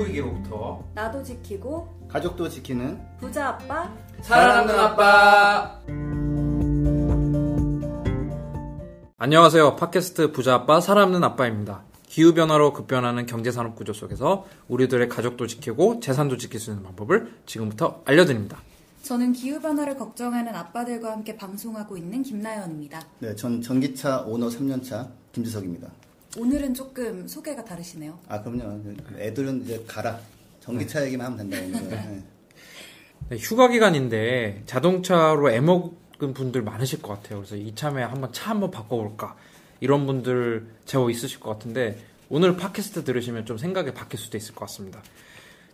기후위기로부터. 나도 지키고 가족도 지키는 부자 아빠 살아남는 아빠. 안녕하세요. 팟캐스트 부자 아빠 살아남는 아빠입니다. 기후 변화로 급변하는 경제 산업 구조 속에서 우리들의 가족도 지키고 재산도 지킬 수 있는 방법을 지금부터 알려드립니다. 저는 기후 변화를 걱정하는 아빠들과 함께 방송하고 있는 김나연입니다. 네, 전 전기차 오너 3년차 김지석입니다. 오늘은 조금 소개가 다르시네요. 아 그럼요. 애들은 이제 가라. 전기차 얘기만 하면 된다 오늘. 네. 네, 휴가 기간인데 자동차로 애먹은 분들 많으실 것 같아요. 그래서 이참에 한번 차 한번 바꿔볼까 이런 분들 제법 있으실 것 같은데 오늘 팟캐스트 들으시면 좀 생각이 바뀔 수도 있을 것 같습니다.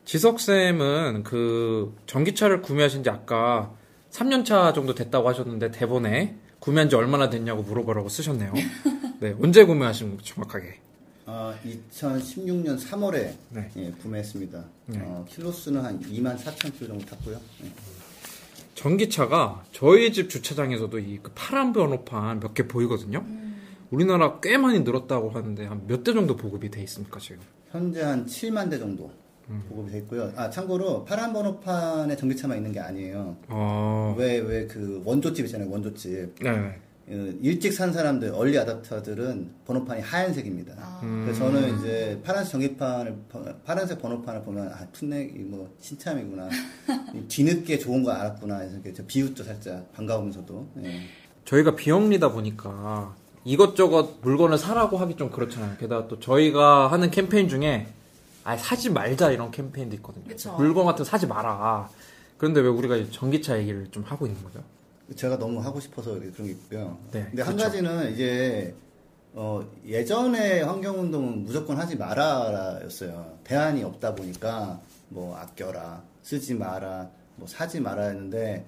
지석 쌤은 그 전기차를 구매하신 지 아까 3년차 정도 됐다고 하셨는데 대본에 구매한 지 얼마나 됐냐고 물어보라고 쓰셨네요. 네, 언제 구매하신 거 정확하게? 아, 2016년 3월에 네. 예, 구매했습니다. 네. 어, 킬로수는 한 2만 4천 킬로 정도 탔고요. 예. 전기차가 저희 집 주차장에서도 이 그 파란 번호판 몇 개 보이거든요. 우리나라 꽤 많이 늘었다고 하는데 한 몇 대 정도 보급이 돼 있습니까 지금? 현재 한 7만 대 정도 보급이 돼 있고요. 아 참고로 파란 번호판에 전기차만 있는 게 아니에요. 어, 왜왜 그 원조집 있잖아요. 원조집. 네. 어, 일찍 산 사람들, 얼리 아답터들은 번호판이 하얀색입니다. 그래서 저는 이제 파란색 전기판을, 파란색 번호판을 보면, 아, 풋넥이 뭐, 신참이구나. 뒤늦게 좋은 거 알았구나. 해서 비웃죠, 살짝. 반가우면서도. 예. 저희가 비영리다 보니까 이것저것 물건을 사라고 하기 좀 그렇잖아요. 게다가 또 저희가 하는 캠페인 중에 아 사지 말자 이런 캠페인도 있거든요. 그쵸. 물건 같은 거 사지 마라. 그런데 왜 우리가 전기차 얘기를 좀 하고 있는 거죠? 제가 너무 하고 싶어서 그런 게 있고요. 네, 근데 한 그렇죠. 가지는 이제, 어, 예전에 환경운동은 무조건 하지 마라였어요. 대안이 없다 보니까, 뭐, 아껴라, 쓰지 마라, 뭐, 사지 마라 했는데,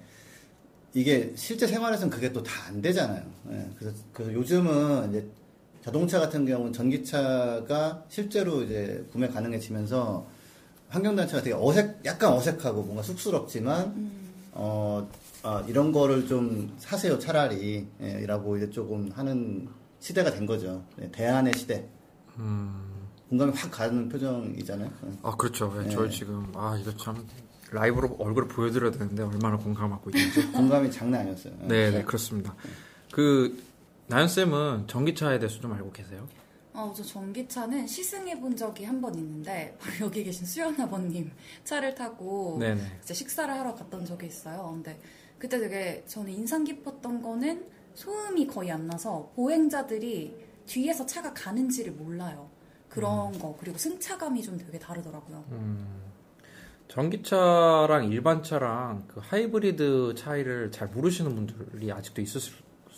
이게 실제 생활에서는 그게 또 다 안 되잖아요. 예, 그래서, 그래서 요즘은 이제 자동차 같은 경우는 전기차가 실제로 이제 구매 가능해지면서 환경단체가 되게 어색, 약간 어색하고 뭔가 쑥스럽지만, 어, 아, 이런 거를 좀 사세요, 차라리. 예, 라고 이제 조금 하는 시대가 된 거죠. 예, 대안의 시대. 공감이 확 가는 표정이잖아요. 예. 아 그렇죠. 네, 네. 저희 지금 아 이거 참 라이브로 얼굴을 보여드려야 되는데 얼마나 공감하고 있는지. 공감이 장난 아니었어요. 예. 네, 네 그렇습니다. 그 나연 쌤은 전기차에 대해서 좀 알고 계세요? 어, 저 전기차는 시승해 본 적이 한 번 있는데 바로 여기 계신 수연 아버님 차를 타고 네네. 이제 식사를 하러 갔던 적이 있어요. 근데 그때 되게 저는 인상 깊었던 거는 소음이 거의 안 나서 보행자들이 뒤에서 차가 가는지를 몰라요. 그런 거 그리고 승차감이 좀 되게 다르더라고요. 전기차랑 일반 차랑 그 하이브리드 차이를 잘 모르시는 분들이 아직도 있을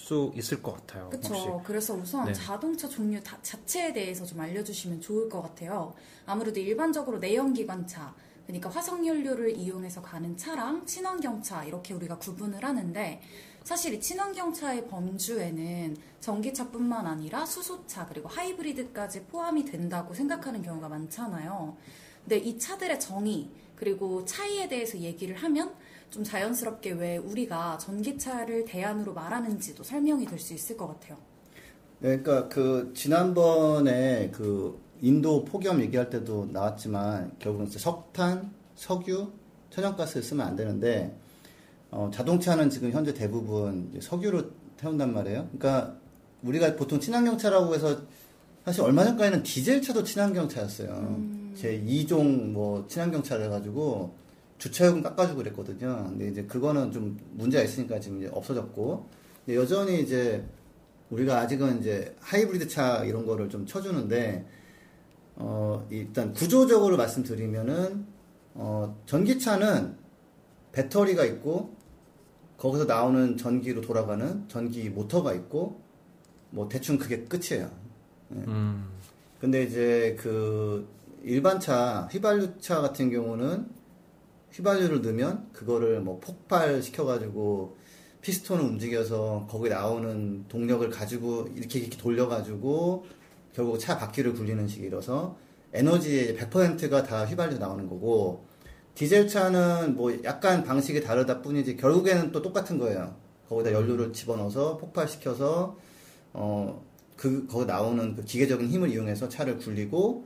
수 있을 것 같아요. 그렇죠. 그래서 우선 네. 자동차 종류 다- 자체에 대해서 좀 알려주시면 좋을 것 같아요. 아무래도 일반적으로 내연기관차, 그러니까 화석연료를 이용해서 가는 차랑 친환경차 이렇게 우리가 구분을 하는데 사실 이 친환경차의 범주에는 전기차뿐만 아니라 수소차 그리고 하이브리드까지 포함이 된다고 생각하는 경우가 많잖아요. 근데 이 차들의 정의 그리고 차이에 대해서 얘기를 하면 좀 자연스럽게 왜 우리가 전기차를 대안으로 말하는지도 설명이 될 수 있을 것 같아요. 네, 그러니까 그 지난번에 그 인도 폭염 얘기할 때도 나왔지만 결국은 석탄, 석유, 천연가스를 쓰면 안 되는데 어, 자동차는 지금 현재 대부분 석유로 태운단 말이에요. 그러니까 우리가 보통 친환경 차라고 해서 사실 얼마 전까지는 디젤 차도 친환경 차였어요. 제 2종 뭐 친환경 차를 해가지고 주차요금 깎아주고 그랬거든요. 근데 이제 그거는 좀 문제가 있으니까 지금 이제 없어졌고 여전히 이제 우리가 아직은 이제 하이브리드 차 이런 거를 좀 쳐주는데 어 일단 구조적으로 말씀드리면은 어 전기차는 배터리가 있고 거기서 나오는 전기로 돌아가는 전기 모터가 있고 뭐 대충 그게 끝이에요. 음, 근데 이제 그 일반 차, 휘발유 차 같은 경우는 휘발유를 넣으면 그거를 뭐 폭발시켜가지고 피스톤을 움직여서 거기 나오는 동력을 가지고 이렇게 이렇게 돌려가지고 결국 차 바퀴를 굴리는 식이라서 에너지의 100%가 다 휘발유 나오는 거고 디젤 차는 뭐 약간 방식이 다르다 뿐이지 결국에는 또 똑같은 거예요. 거기다 연료를 집어넣어서 폭발시켜서 어 그 거기 나오는 그 기계적인 힘을 이용해서 차를 굴리고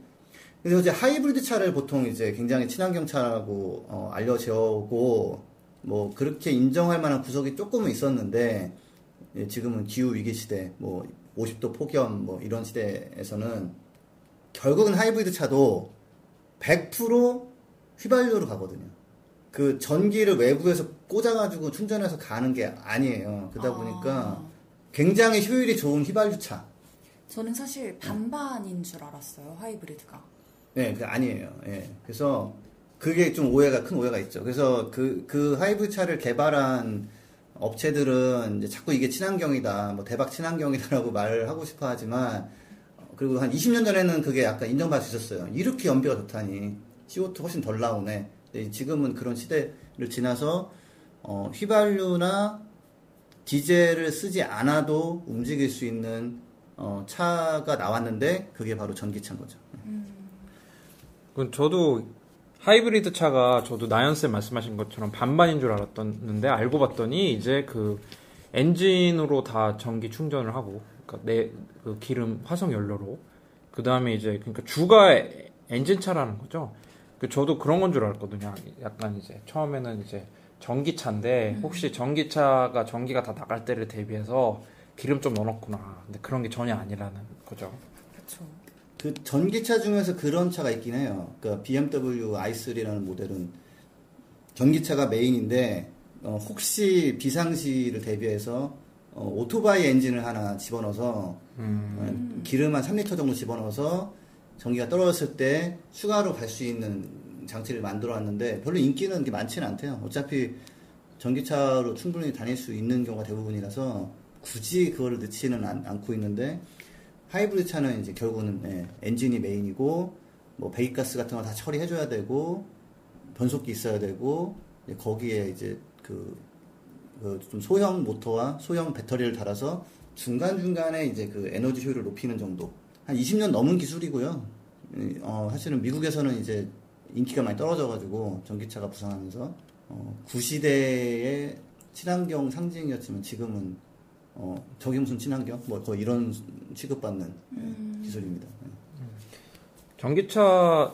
그래서 이제 하이브리드 차를 보통 이제 굉장히 친환경 차라고 어, 알려져고 뭐 그렇게 인정할 만한 구석이 조금은 있었는데 예, 지금은 기후 위기 시대, 뭐 50도 폭염 뭐 이런 시대에서는 결국은 하이브리드 차도 100% 휘발유로 가거든요. 그 전기를 외부에서 꽂아가지고 충전해서 가는 게 아니에요. 그러다 아. 보니까 굉장히 효율이 좋은 휘발유 차. 저는 사실 반반인 줄 알았어요, 하이브리드가. 네, 그 아니에요. 예. 그래서 그게 좀 오해가 큰 오해가 있죠. 그래서 그 그 하이브리드 차를 개발한 업체들은 이제 자꾸 이게 친환경이다, 뭐 대박 친환경이다라고 말을 하고 싶어 하지만 어, 그리고 한 20년 전에는 그게 약간 인정받을 수 있었어요. 이렇게 연비가 좋다니 CO2 훨씬 덜 나오네. 지금은 그런 시대를 지나서 어, 휘발유나 디젤을 쓰지 않아도 움직일 수 있는 어, 차가 나왔는데 그게 바로 전기차인 거죠. 그 저도 하이브리드 차가 저도 나연쌤 말씀하신 것처럼 반반인 줄 알았었는데 알고 봤더니 이제 그 엔진으로 다 전기 충전을 하고 그러니까 내 그 기름 화석 연료로 그 다음에 이제 그러니까 주가 에- 엔진 차라는 거죠. 그 저도 그런 건 줄 알았거든요. 약간 이제 처음에는 이제 전기차인데 혹시 전기차가 전기가 다 나갈 때를 대비해서 기름 좀 넣어놨구나. 근데 그런 게 전혀 아니라는 거죠. 그렇죠. 그 전기차 중에서 그런 차가 있긴 해요. 그러니까 BMW i3라는 모델은 전기차가 메인인데 어, 혹시 비상시를 대비해서 어, 오토바이 엔진을 하나 집어넣어서 어, 기름 한 3리터 정도 집어넣어서 전기가 떨어졌을 때 추가로 갈 수 있는 장치를 만들어 놨는데 별로 인기는 그렇게 많지는 않대요. 어차피 전기차로 충분히 다닐 수 있는 경우가 대부분이라서 굳이 그거를 넣지는 않, 않고 있는데 하이브리드 차는 이제 결국은 예, 엔진이 메인이고 뭐 배기가스 같은 거 다 처리해줘야 되고 변속기 있어야 되고 이제 거기에 이제 그좀 소형 모터와 소형 배터리를 달아서 중간 중간에 이제 그 에너지 효율을 높이는 정도 한 20년 넘은 기술이고요. 이, 어, 사실은 미국에서는 이제 인기가 많이 떨어져가지고 전기차가 부상하면서 어, 구시대의 친환경 상징이었지만 지금은 어, 무슨 친환경? 뭐 거의 이런 취급받는 예, 기술입니다. 예. 전기차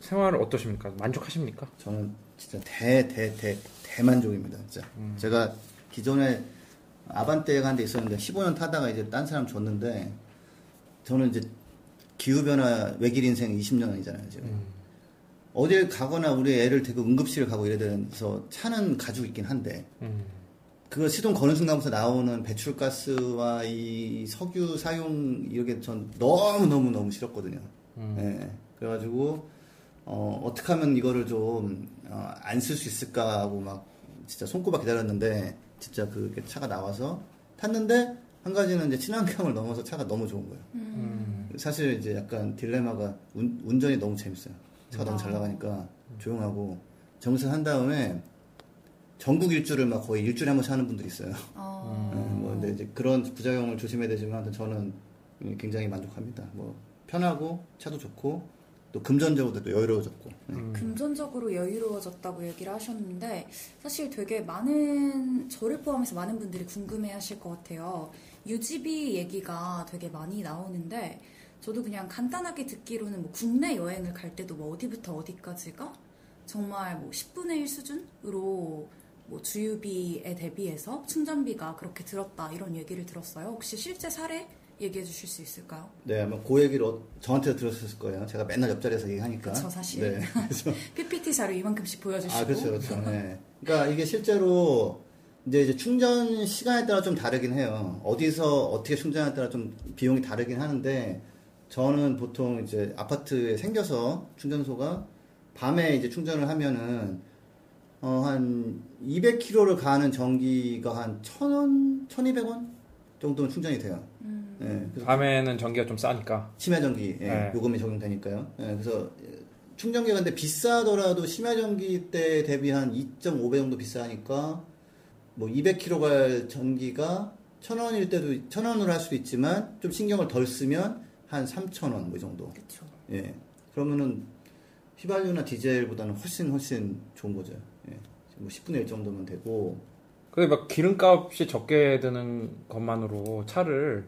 생활 어떠십니까? 만족하십니까? 저는 진짜 대, 대, 대, 대만족입니다. 진짜. 제가 기존에 아반떼가 한 대 있었는데 15년 타다가 이제 딴 사람 줬는데 저는 이제 기후변화 외길 인생 20년이잖아요, 지금. 어딜 가거나 우리 애를 데리고 응급실을 가고 이래야 돼서 차는 가지고 있긴 한데 음. 그 시동 거는 순간부터 나오는 배출가스와 이 석유 사용 이렇게 전 너무 너무 너무 싫었거든요. 예. 그래가지고 어, 어떻게 하면 이거를 좀 안 쓸수 있을까 하고 막 진짜 손꼽아 기다렸는데 진짜 그 차가 나와서 탔는데 한 가지는 이제 친환경을 넘어서 차가 너무 좋은 거예요. 사실 이제 약간 딜레마가 운, 운전이 너무 재밌어요. 차가 너무 잘 나가니까 조용하고 정차한 다음에 전국 일주를 막 거의 일주일에 한 번씩 하는 분들이 있어요. 어, 네, 뭐 근데 이제 그런 부작용을 조심해야 되지만 저는 굉장히 만족합니다. 뭐 편하고 차도 좋고 또 금전적으로도 또 여유로워졌고. 네. 금전적으로 여유로워졌다고 얘기를 하셨는데 사실 되게 많은 저를 포함해서 많은 분들이 궁금해하실 것 같아요. 유지비 얘기가 되게 많이 나오는데 저도 그냥 간단하게 듣기로는 뭐 국내 여행을 갈 때도 뭐 어디부터 어디까지가 정말 뭐 10분의 1 수준으로 뭐 주유비에 대비해서 충전비가 그렇게 들었다 이런 얘기를 들었어요. 혹시 실제 사례 얘기해 주실 수 있을까요? 네, 아마 그 얘기를 어- 저한테 들었을 거예요. 제가 맨날 옆자리에서 얘기하니까. 그쵸, 사실. 네. PPT 자료 이만큼씩 보여주시고 아, 그렇죠, 그렇죠. 네. 그러니까 이게 실제로 이제, 이제 충전 시간에 따라 좀 다르긴 해요. 어디서 어떻게 충전에 따라 좀 비용이 다르긴 하는데 저는 보통 이제 아파트에 생겨서 충전소가 밤에 이제 충전을 하면은 어, 한 200km를 가는 전기가 한 1,000원, 1,200원 정도는 충전이 돼요. 네, 그래서 밤에는 전기가 좀 싸니까. 심야 전기 예, 네. 요금이 적용되니까요. 예, 그래서 충전기가 근데 비싸더라도 심야 전기 때 대비 한 2.5배 정도 비싸니까 뭐 200km 갈 전기가 1,000원일 때도 1,000원으로 할 수도 있지만 좀 신경을 덜 쓰면 한 3,000원 뭐 이 정도. 그렇죠. 예. 그러면은 휘발유나 디젤보다는 훨씬 훨씬 좋은 거죠. 예. 뭐 10분의 1 정도면 되고 근데 막 기름값이 적게 드는 것만으로 차를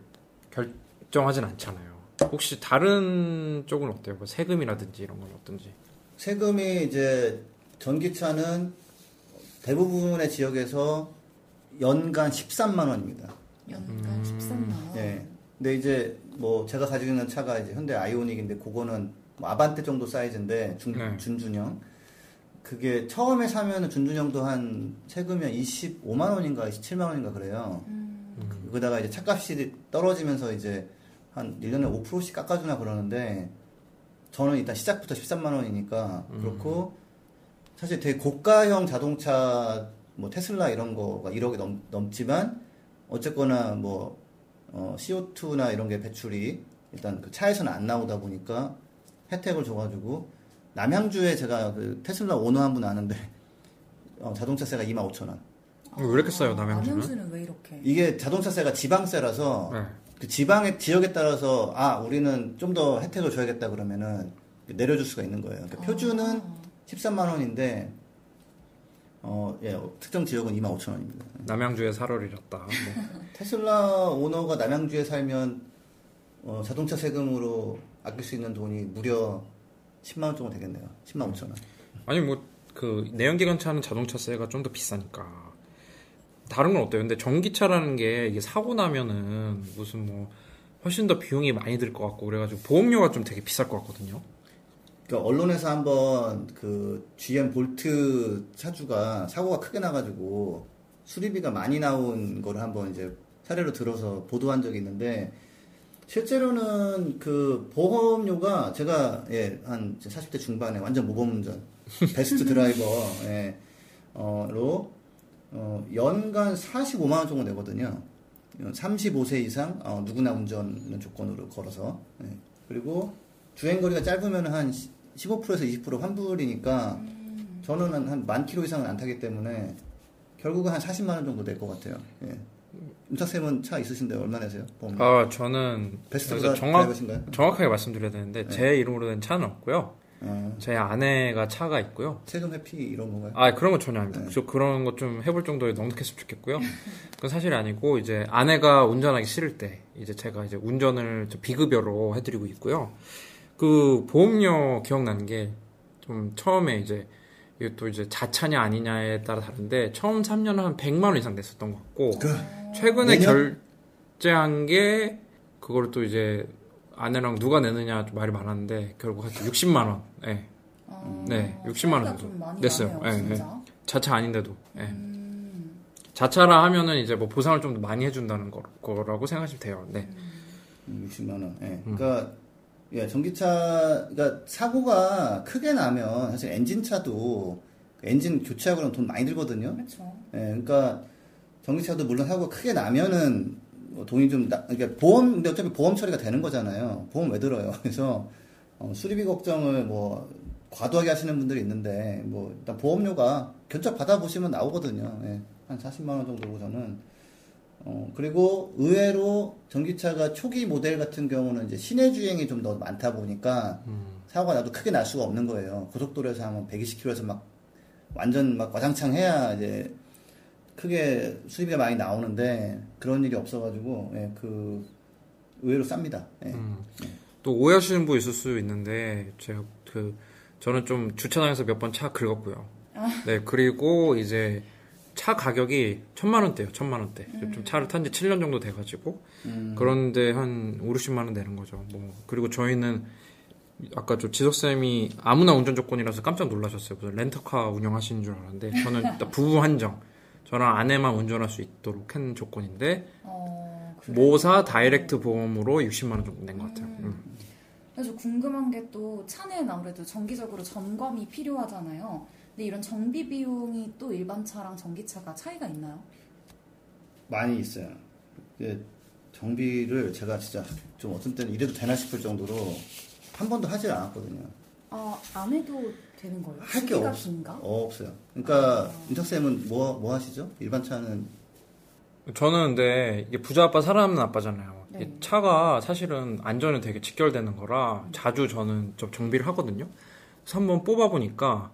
결정하진 않잖아요. 혹시 다른 쪽은 어때요? 뭐 세금이라든지 이런 건 어떤지? 세금이 이제 전기차는 대부분의 지역에서 연간 13만 원입니다. 연간 13만 원. 예. 근데 이제 뭐 제가 가지고 있는 차가 이제 현대 아이오닉인데 그거는 뭐 아반떼 정도 사이즈인데 중, 네. 준준형. 그게 처음에 사면은 준준형도 한 세금이 한 25만 원인가 27만 원인가 그래요. 음. 그러다가 이제 차값이 떨어지면서 이제 한 1년에 5%씩 깎아주나 그러는데 저는 일단 시작부터 13만 원이니까 그렇고 사실 되게 고가형 자동차 뭐 테슬라 이런 거가 1억이 넘, 넘지만 어쨌거나 뭐 어, CO2나 이런 게 배출이 일단 그 차에서는 안 나오다 보니까 혜택을 줘가지고 남양주에 제가 그 테슬라 오너 한 분 아는데 어, 자동차세가 2만 5천 원. 왜 이렇게 싸요, 남양주는? 남양주는 왜 이렇게? 이게 자동차세가 지방세라서 네. 그 지방의 지역에 따라서 아 우리는 좀 더 혜택을 줘야겠다 그러면은 내려줄 수가 있는 거예요. 그러니까 표준은 아. 13만 원인데 어, 예, 특정 지역은 2만 5천 원입니다. 남양주에 살을 잃었다. 뭐. 테슬라 오너가 남양주에 살면 어, 자동차 세금으로 아낄 수 있는 돈이 무려 10만 원 정도 되겠네요. 10만 5천 원. 아니 뭐 그 내연기관차는 자동차세가 좀 더 비싸니까 다른 건 어때요? 근데 전기차라는 게 이게 사고 나면은 무슨 뭐 훨씬 더 비용이 많이 들 것 같고 그래가지고 보험료가 좀 되게 비쌀 것 같거든요. 그러니까 언론에서 한번 그 GM 볼트 차주가 사고가 크게 나가지고 수리비가 많이 나온 거를 한번 이제 사례로 들어서 보도한 적이 있는데 실제로는 그 보험료가 제가 예 한 40대 중반에 완전 모범 운전 베스트 드라이버 예, 어로 어, 연간 45만 원 정도 내거든요. 35세 이상 어, 누구나 운전하는 조건으로 걸어서 예. 그리고 주행 거리가 짧으면 한 15%에서 20% 환불이니까 저는 한, 한만 킬로 이상은 안 타기 때문에 결국은 한 40만 원 정도 될 것 같아요. 예. 임탁쌤은 차 있으신데 얼마 내세요? 보험? 아 저는 베스트보다 정확 드라이버신가요? 정확하게 말씀드려야 되는데 제 이름으로 된 차는 없고요. 어, 제 아내가 차가 있고요. 세금 회피 이런 건가요? 아 그런 거 전혀 아닙니다. 네. 저 그런 것 좀 해볼 정도의 넉넉했으면 좋겠고요. 그건 사실이 아니고 이제 아내가 운전하기 싫을 때 이제 제가 이제 운전을 좀 비급여로 해드리고 있고요. 그 보험료 기억나는 게 좀 처음에 이제 이것도 이제 자차냐 아니냐에 따라 다른데 처음 3년은 한 100만 원 이상 냈었던 것 같고 최근에 내년? 결제한 게 그거를 또 이제 아내랑 누가 내느냐 좀 말이 많았는데 결국 한 60만 원. 예. 아, 네, 60만 원 정도 냈어요. 예, 진짜. 자차 아닌데도. 예. 음, 자차라 하면은 이제 뭐 보상을 좀더 많이 해준다는 거, 거라고 생각하시면 돼요. 네. 음, 60만 원. 예. 음. 그러니까 예, 전기차 그러니까 사고가 크게 나면 사실 엔진차도 엔진 교체하고 그러면 돈 많이 들거든요. 그렇죠. 예, 그러니까 전기차도 물론 사고가 크게 나면은 뭐 돈이 좀 나, 그러니까 보험 근데 어차피 보험 처리가 되는 거잖아요. 보험 왜 들어요? 그래서 어, 수리비 걱정을 뭐 과도하게 하시는 분들이 있는데 뭐 일단 보험료가 견적 받아 보시면 나오거든요. 예, 한 40만 원 정도고 저는 어, 그리고 의외로 전기차가 초기 모델 같은 경우는 이제 시내 주행이 좀 더 많다 보니까 사고가 나도 크게 날 수가 없는 거예요. 고속도로에서 하면 120km에서 막 완전 막 와장창 해야 이제 크게 수리비가 많이 나오는데 그런 일이 없어가지고 예, 그 의외로 쌉니다. 예. 음. 또 오해하시는 분 있을 수 있는데 제가 그 저는 좀 주차장에서 몇 번 차 긁었고요. 네 그리고 이제 차 가격이 천만 원대요, 천만 원대. 좀 차를 탄 지 7년 정도 돼가지고 음. 그런데 한 5, 60만 원 내는 거죠. 뭐 그리고 저희는 아까 저 지석 쌤이 아무나 운전 조건이라서 깜짝 놀라셨어요. 무슨 렌터카 운영하시는 줄 알았는데 저는 부부 한정. 저랑 아내만 운전할 수 있도록 한 조건인데 어? 모사 다이렉트 보험으로 60만 원 정도 낸 것 같아요. 음. 음. 그래서 궁금한 게 또 차는 아무래도 정기적으로 점검이 필요하잖아요. 근데 이런 정비 비용이 또 일반 차랑 전기차가 차이가 있나요? 많이 있어요. 정비를 제가 진짜 좀 어떤 때는 이래도 되나 싶을 정도로 한 번도 하질 않았거든요. 아, 안 해도 되는 거예요? 할 게 시기가 없, 긴가? 어, 없어요. 그러니까 인탁쌤은 뭐, 뭐 하시죠? 일반 차는 저는 근데 이게 부자 아빠 살아남는 아빠잖아요. 이게 네. 차가 사실은 안전에 되게 직결되는 거라 자주 저는 좀 정비를 하거든요. 그래서 한번 뽑아보니까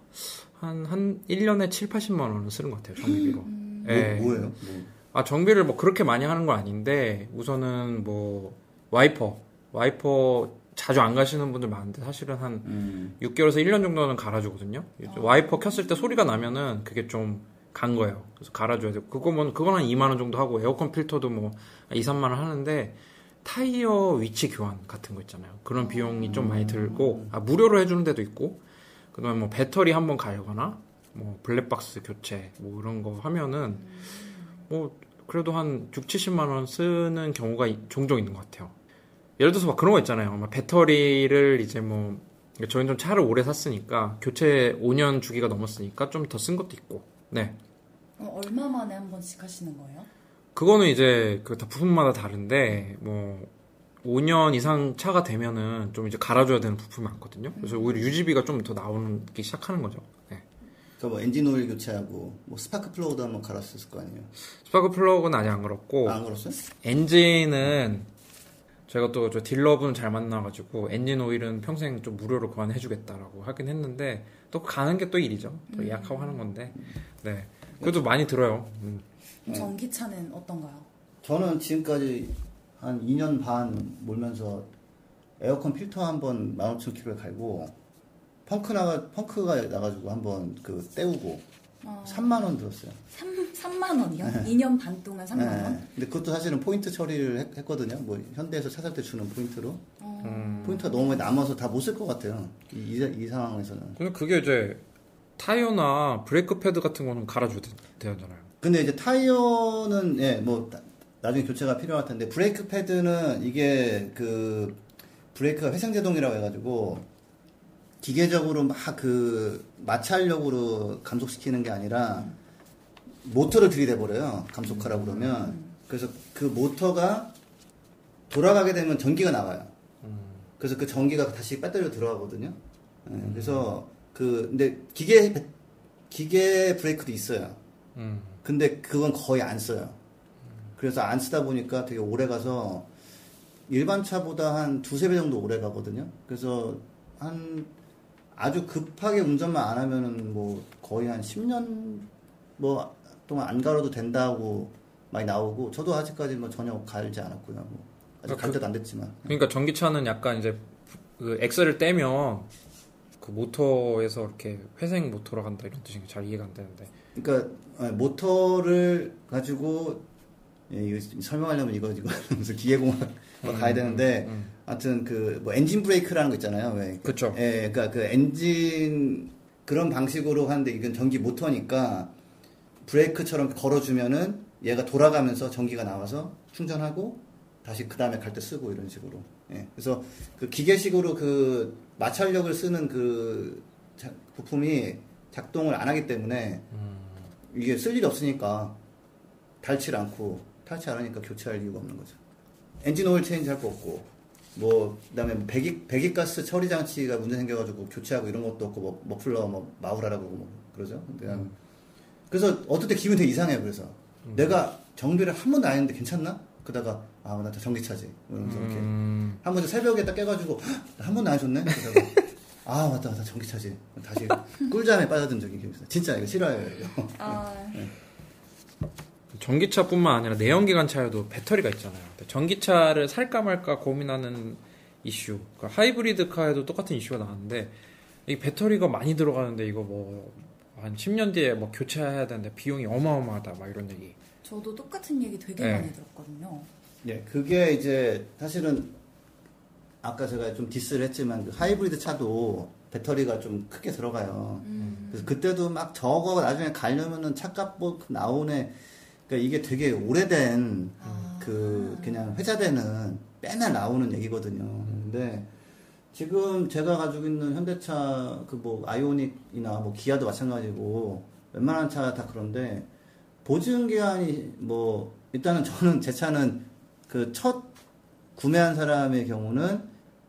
한, 한 1년에 7, 80만 원은 쓰는 것 같아요, 정비비로. 음. 예. 뭐, 뭐예요? 뭐. 아, 정비를 뭐 그렇게 많이 하는 건 아닌데 우선은 뭐 와이퍼, 와이퍼 자주 안 가시는 분들 많은데 사실은 한 음. 6개월에서 1년 정도는 갈아주거든요. 와이퍼 켰을 때 소리가 나면은 그게 좀 간 거예요. 그래서 갈아줘야 되고 그거면 그건 한 2만 원 정도 하고 에어컨 필터도 뭐 2, 3만 원 하는데 타이어 위치 교환 같은 거 있잖아요. 그런 비용이 좀 많이 들고 아 무료로 해주는 데도 있고 그다음에 뭐 배터리 한번 갈거나 뭐 블랙박스 교체 뭐 이런 거 하면은 뭐 그래도 한 6, 70만 원 쓰는 경우가 이- 종종 있는 것 같아요. 예를 들어서 막 그런 거 있잖아요. 막 배터리를 이제 뭐 저희는 좀 차를 오래 샀으니까 교체 5년 주기가 넘었으니까 좀 더 쓴 것도 있고. 네. 어, 얼마 만에 한 번씩 하시는 거예요? 그거는 이제 그 다 부품마다 다른데 뭐 5년 이상 차가 되면은 좀 이제 갈아줘야 되는 부품이 많거든요. 그래서 오히려 유지비가 좀 더 나오기 시작하는 거죠. 네. 그뭐 엔진 오일 교체하고 뭐 스파크 플러그도 한번 갈았을 거 아니에요. 스파크 플러그는 아직 안 갈았고 아, 안 갈았어요? 엔진은 제가 또 저 딜러분 잘 만나가지고 엔진 오일은 평생 좀 무료로 교환해주겠다라고 하긴 했는데 또 가는 게 또 일이죠. 또 예약하고 하는 건데, 네. 그래도 많이 들어요. 음. 전기차는 어떤가요? 저는 지금까지 한 2년 반 몰면서 에어컨 필터 한번 15,000km를 갈고 펑크 나가 펑크가 나가지고 한번 그 때우고 어, 3만 원 들었어요. 3, 3만 원이요? 2년 반 동안 3만 원? 네. 근데 그것도 사실은 포인트 처리를 했, 했거든요. 뭐 현대에서 차 살 때 주는 포인트로 어, 음. 포인트가 너무 많이 남아서 다 못 쓸 것 같아요. 이, 이, 이 상황에서는. 근데 그게 이제 타이어나 브레이크 패드 같은 거는 갈아줘야 되- 되잖아요. 근데 이제 타이어는 예, 뭐 나- 나중에 교체가 필요할 텐데 브레이크 패드는 이게 그 브레이크가 회생 제동이라고 해가지고 기계적으로 막 그 마찰력으로 감속시키는 게 아니라 모터를 들이대 버려요. 감속하라고 그러면 그래서 그 모터가 돌아가게 되면 전기가 나와요. 그래서 그 전기가 다시 배터리로 들어가거든요. 예, 그래서 그 근데 기계 기계 브레이크도 있어요. 음. 근데 그건 거의 안 써요. 그래서 안 쓰다 보니까 되게 오래 가서 일반 차보다 한 두세 배 정도 오래 가거든요. 그래서 한 아주 급하게 운전만 안 하면은 뭐 거의 한 10년 뭐 동안 안 갈아도 된다고 많이 나오고 저도 아직까지 뭐 전혀 갈지 않았고요. 뭐 아직 갈 그- 때도 안 됐지만. 그러니까 전기차는 약간 이제 그 엑셀을 떼면 그 모터에서 이렇게 회생 모터로 간다 이런 뜻인 게잘 이해가 안 되는데. 그러니까 어, 모터를 가지고 예, 설명하려면 이거 이거 무슨 기계공학 뭐 가야 되는데 음. 하여튼 그 뭐 엔진 브레이크라는 거 있잖아요. 왜? 그쵸. 예, 그러니까 그 엔진 그런 방식으로 하는데 이건 전기 모터니까 브레이크처럼 걸어주면은 얘가 돌아가면서 전기가 나와서 충전하고 다시 그 다음에 갈 때 쓰고 이런 식으로. 예. 그래서 그 기계식으로 그 마찰력을 쓰는 그 자- 부품이 작동을 안 하기 때문에 이게 쓸 일이 없으니까 닳질 않고 닳지 않으니까 교체할 이유가 없는 거죠. 엔진 오일 체인지 할 거 없고 뭐 그다음에 뭐 배기 배기가스 처리 장치가 문제 생겨가지고 교체하고 이런 것도 없고 뭐 머플러 뭐 마우라라고 뭐 그러죠. 그냥 그래서 어떨 때 기분이 되게 이상해요. 그래서 내가 정비를 한 번도 안 했는데 괜찮나? 그러다가 아 나 전기차지 이러면서 이렇게 음. 한 번도 새벽에 딱 깨가지고 "헉, 한 번도 안 해줬네. 그러다가 아 맞다 맞다 전기차지 다시 꿀잠에 빠져든 적이 있어요. 진짜 이거 싫어요. 이거. 아, 전기차뿐만 아니라 내연기관 차에도 배터리가 있잖아요. 전기차를 살까 말까 고민하는 이슈. 그 하이브리드 카에도 똑같은 이슈가 나왔는데 이 배터리가 많이 들어가는데 이거 뭐 한 10년 뒤에 뭐 교체해야 되는데 비용이 어마어마하다 막 이런 얘기. 저도 똑같은 얘기 되게 네. 많이 들었거든요. 예, 그게 이제 사실은 아까 제가 좀 디스를 했지만 그 하이브리드 차도 배터리가 좀 크게 들어가요. 음. 그래서 그때도 막 저거 나중에 가려면은 차값 뭐 나오네. 그러니까 이게 되게 오래된 아. 그 그냥 회자되는 맨날 나오는 얘기거든요. 근데 지금 제가 가지고 있는 현대차 그 뭐 아이오닉이나 뭐 기아도 마찬가지고 웬만한 차 다 그런데 보증 기한이 뭐 일단은 저는 제 차는 그 첫 구매한 사람의 경우는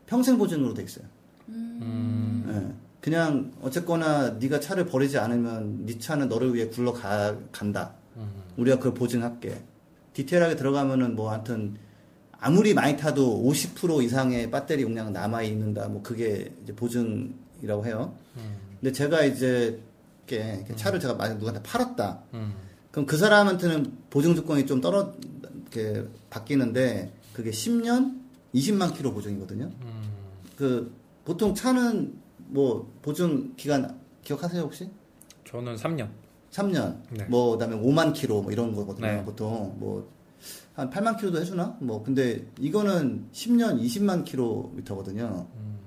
평생 보증으로 돼 있어요. 음. 예. 그냥 어쨌거나 네가 차를 버리지 않으면 네 차는 너를 위해 굴러 가, 간다. 우리가 그걸 보증할게. 디테일하게 들어가면은 뭐 하여튼 아무리 많이 타도 50% 이상의 배터리 용량 남아 있는다. 뭐 그게 이제 보증이라고 해요. 근데 제가 이제 이렇게, 차를 제가 만약 누구한테 팔았다. 음. 그럼 그 사람한테는 보증 조건이 좀 떨어 이렇게 바뀌는데 그게 10년 20만 킬로 보증이거든요. 음. 그 보통 차는 뭐 보증 기간 기억하세요 혹시? 저는 3년. 3년. 네. 뭐 그다음에 5만 킬로 뭐 이런 거거든요. 네. 보통 뭐 한 8만 킬로도 해주나? 뭐 근데 이거는 10년 20만 킬로미터거든요. 음.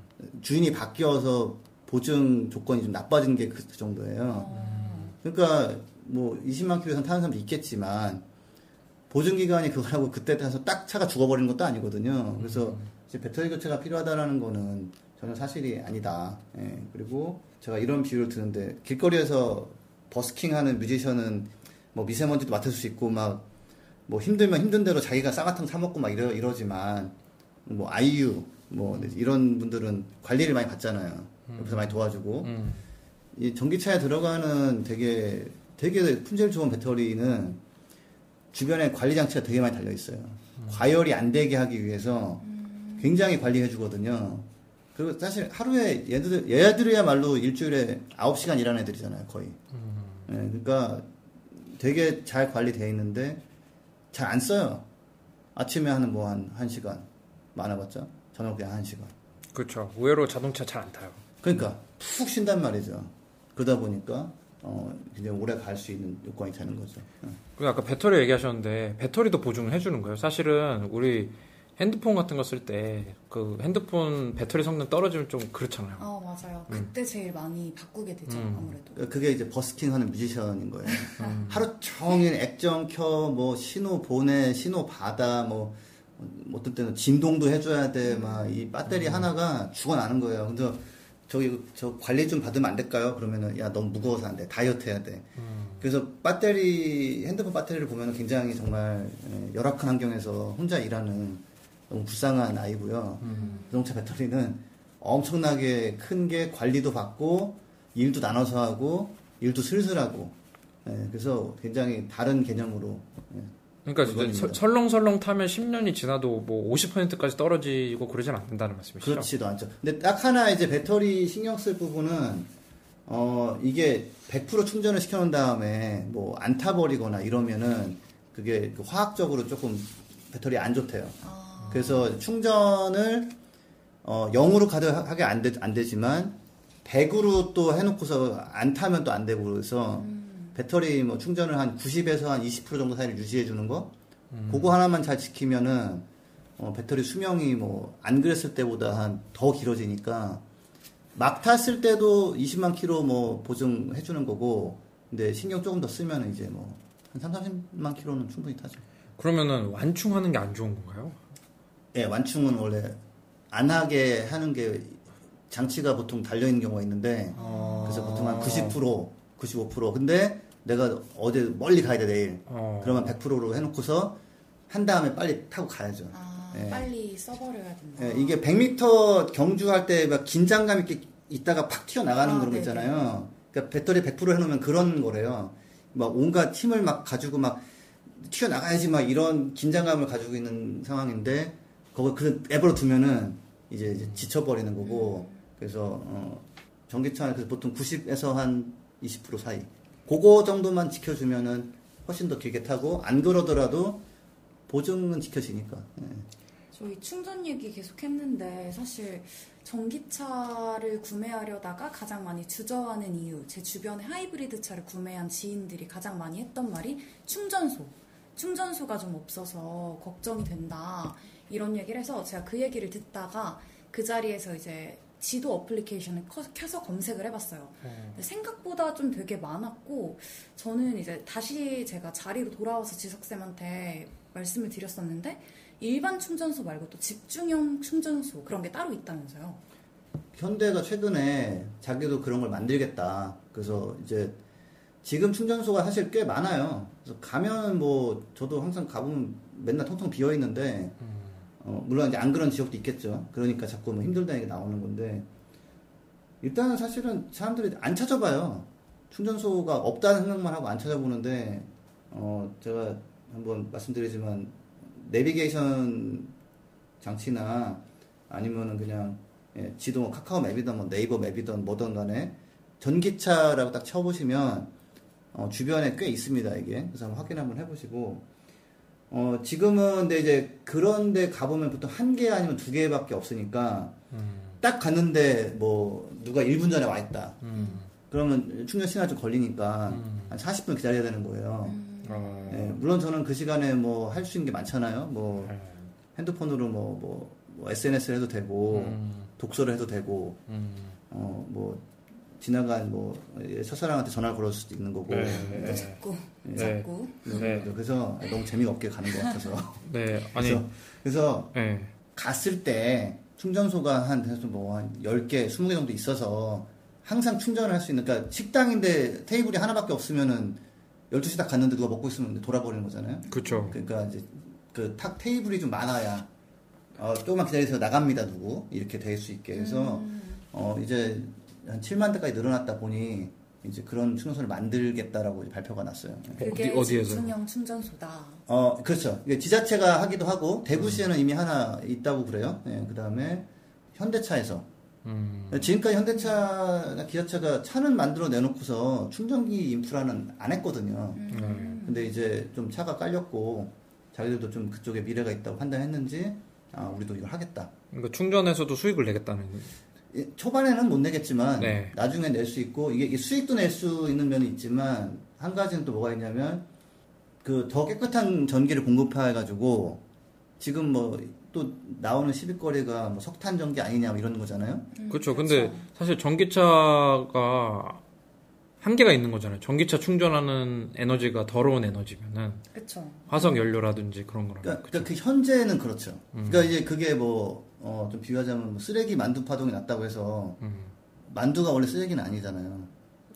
주인이 바뀌어서 보증 조건이 좀 나빠진 게 그 정도예요. 어, 그러니까 뭐 20만 킬로 이상 타는 사람도 있겠지만 보증 기간이 그거라고 그때 타서 딱 차가 죽어버리는 것도 아니거든요. 그래서 이제 배터리 교체가 필요하다라는 거는 전혀 사실이 아니다. 예, 그리고 제가 이런 비유를 드는데 길거리에서 버스킹하는 뮤지션은 뭐 미세먼지도 맡을 수 있고 막 뭐 힘들면 힘든 대로 자기가 쌍화탕 사 먹고 막 이러 이러지만 뭐 아이유 뭐 이런 분들은 관리를 많이 받잖아요. 옆에서 많이 도와주고 음. 이 전기차에 들어가는 되게 되게 품질 좋은 배터리는 주변에 관리 장치가 되게 많이 달려 있어요. 과열이 안 되게 하기 위해서 굉장히 관리해 주거든요. 그리고 사실 하루에 얘들 얘들이야말로 일주일에 9시간 일하는 애들이잖아요, 거의. 예, 그러니까 되게 잘 관리되어 있는데 잘 안 써요. 아침에 하는 뭐한 1시간 많아봤자 저녁에 1시간. 그렇죠. 의외로 자동차 잘 안 타요. 그러니까 푹 쉰단 말이죠. 그러다 보니까 어 굉장히 오래 갈 수 있는 요건이 되는 거죠. 예. 그리고 아까 배터리 얘기하셨는데 배터리도 보증을 해주는 거예요. 사실은 우리 핸드폰 같은 거 쓸 때 그 핸드폰 배터리 성능 떨어지면 좀 그렇잖아요. 어, 맞아요. 그때 제일 많이 바꾸게 되죠, 음. 아무래도. 그게 이제 버스킹하는 뮤지션인 거예요. 하루 종일 액정 켜, 뭐 신호 보내, 신호 받아, 뭐 어떤 때는 진동도 해줘야 돼, 막 이 배터리 하나가 죽어나는 거예요. 근데 저기 저 관리 좀 받으면 안 될까요? 그러면은 야 너무 무거워서 안 돼, 다이어트 해야 돼. 그래서 배터리 핸드폰 배터리를 보면 굉장히 정말 예, 열악한 환경에서 혼자 일하는 너무 불쌍한 아이고요. 자동차 배터리는 엄청나게 큰 게 관리도 받고 일도 나눠서 하고 일도 슬슬 하고 예, 그래서 굉장히 다른 개념으로 예. 그러니까 이제. 설- 설렁설렁 타면 10년이 지나도 뭐 50%까지 떨어지고 그러진 않는다는 말씀이시죠? 그렇지도 않죠. 근데 딱 하나 이제 배터리 신경 쓸 부분은 어 이게 100% 충전을 시켜놓은 다음에 뭐 안 타버리거나 이러면은 그게 그 화학적으로 조금 배터리 안 좋대요. 아, 그래서 충전을 어 0으로 가득하게 안, 되, 안 되지만 100으로 또 해놓고서 안 타면 또 안 되고 그래서 배터리 뭐 충전을 한 90에서 한 20% 정도 사이를 유지해 주는 거 그거 하나만 잘 지키면은 어, 배터리 수명이 뭐 안 그랬을 때보다 한 더 길어지니까 막 탔을 때도 20만 킬로 뭐 보증해 주는 거고 근데 신경 조금 더 쓰면 이제 뭐 한 3, 40만 킬로는 충분히 타죠. 그러면은 완충하는 게 안 좋은 건가요? 예, 완충은 원래 안 하게 하는 게 장치가 보통 달려 있는 경우가 있는데 그래서 보통 한 90%, 95% 근데 내가 어디 멀리 가야 돼 내일 어. 그러면 100%로 해놓고서 한 다음에 빨리 타고 가야죠. 아, 예. 빨리 써버려야 된다. 예, 이게 100m 경주할 때 막 긴장감 있게 있다가 팍 튀어나가는 아, 그런 거 네네. 있잖아요. 그러니까 배터리 100% 해놓으면 그런 거래요. 막 온갖 힘을 막 가지고 막 튀어나가야지 막 이런 긴장감을 가지고 있는 상황인데 그걸 그 앱으로 두면은 이제, 이제 지쳐버리는 거고. 그래서 어, 전기차는 보통 90에서 한 20% 사이. 그거 정도만 지켜주면은 훨씬 더 길게 타고 안 그러더라도 보증은 지켜지니까. 예. 저희 충전 얘기 계속 했는데 사실 전기차를 구매하려다가 가장 많이 주저하는 이유 제 주변에 하이브리드 차를 구매한 지인들이 가장 많이 했던 말이 충전소. 충전소가 좀 없어서 걱정이 된다 이런 얘기를 해서 제가 그 얘기를 듣다가 그 자리에서 이제 지도 어플리케이션을 커- 켜서 검색을 해봤어요. 근데 생각보다 좀 되게 많았고 저는 이제 다시 제가 자리로 돌아와서 지석쌤한테 말씀을 드렸었는데 일반 충전소 말고 또 집중형 충전소 그런 게 따로 있다면서요. 현대가 최근에 자기도 그런 걸 만들겠다. 그래서 이제 지금 충전소가 사실 꽤 많아요. 그래서 가면 뭐 저도 항상 가보면 맨날 텅텅 비어 있는데 어, 물론 이제 안 그런 지역도 있겠죠. 그러니까 자꾸 뭐 힘들다는 게 나오는 건데 일단은 사실은 사람들이 안 찾아봐요. 충전소가 없다는 생각만 하고 안 찾아보는데 어, 제가 한번 말씀드리지만 내비게이션 장치나 아니면은 그냥 예, 지도 뭐 카카오 맵이든 뭐 네이버 맵이든 뭐든 간에 전기차라고 딱 쳐보시면 어, 주변에 꽤 있습니다 이게 그래서 한번 확인 한번 해보시고 어, 지금은 근데 이제 그런데 가보면 보통 한 개 아니면 두 개밖에 없으니까 음. 딱 갔는데 뭐 누가 1분 전에 와 있다. 음. 그러면 충전 시간 좀 걸리니까 음. 한 40분 기다려야 되는 거예요. 어. 예, 물론 저는 그 시간에 뭐 할 수 있는 게 많잖아요. 뭐 네. 핸드폰으로 뭐, 뭐, 뭐 SNS를 해도 되고 음. 독서를 해도 되고 음. 어뭐 지나간 뭐 첫사랑한테 전화를 걸을 수도 있는 거고 네. 또 자꾸 네. 자꾸 네. 그래서 너무 재미가 없게 가는 것 같아서 네. 아니. 그래서, 그래서 네. 갔을 때 충전소가 한 대략 뭐한 10개, 20개 정도 있어서 항상 충전을 할 수 있는 그러니까 식당인데 테이블이 하나밖에 없으면은 12시 딱 갔는데 누가 먹고 있으면 돌아버리는 거잖아요. 그렇죠. 그러니까 이제 그 탁 테이블이 좀 많아야 어, 조금만 기다리세요 나갑니다 누구 이렇게 될 수 있게 그래서 어 이제 한 7만 대까지 늘어났다 보니 이제 그런 충전소를 만들겠다라고 이제 발표가 났어요. 그게 어디- 어디에서요? 집중형 충전소다. 어 그렇죠. 이게 지자체가 하기도 하고 대구시에는 이미 하나 있다고 그래요. 예, 그다음에 현대차에서 음. 지금까지 현대차나 기아차가 차는 만들어 내놓고서 충전기 인프라는 안 했거든요. 네. 근데 이제 좀 차가 깔렸고 자기들도 좀 그쪽에 미래가 있다고 판단했는지 아 우리도 이걸 하겠다. 그러니까 충전에서도 수익을 내겠다는. 이- 초반에는 못 내겠지만 네. 나중에 낼 수 있고 이게, 이게 수익도 낼 수 있는 면이 있지만 한 가지는 또 뭐가 있냐면 그 더 깨끗한 전기를 공급해가지고 지금 뭐 또 나오는 시비거리가 뭐 석탄 전기 아니냐 뭐 이런 거잖아요. 그렇죠. 근데 사실 전기차가 한계가 있는 거잖아요. 전기차 충전하는 에너지가 더러운 에너지면은 그렇죠. 화석 연료라든지 그런 거랑. 그러니까, 그러니까 그 현재는 그렇죠. 그러니까 이제 그게 뭐 어, 좀 비유하자면 뭐 쓰레기 만두 파동이 났다고 해서 음. 만두가 원래 쓰레기는 아니잖아요.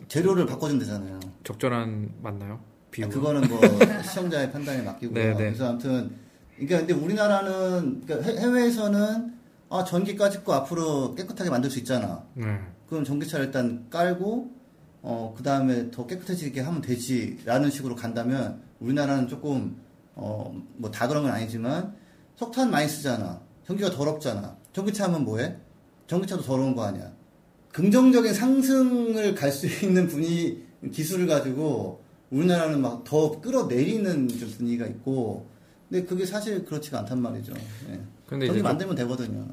재료를 바꿔주면 되잖아요. 적절한 맞나요? 비유. 아, 그거는 뭐 시청자의 판단에 맡기고요. 네, 네. 그래서 아무튼 그러니까 근데 우리나라는 그러니까 해- 해외에서는 아 전기까지 거 앞으로 깨끗하게 만들 수 있잖아. 네. 그럼 전기차를 일단 깔고 어 그 다음에 더 깨끗해지게 하면 되지 라는 식으로 간다면 우리나라는 조금 어 뭐 다 그런 건 아니지만 석탄 많이 쓰잖아. 전기가 더럽잖아. 전기차 하면 뭐해? 전기차도 더러운 거 아니야. 긍정적인 상승을 갈 수 있는 분위 기술을 가지고 우리나라는 막 더 끌어내리는 좀 분위기가 있고 근데 그게 사실 그렇지가 않단 말이죠. 예. 근데 전기 이제 만들면 되거든요.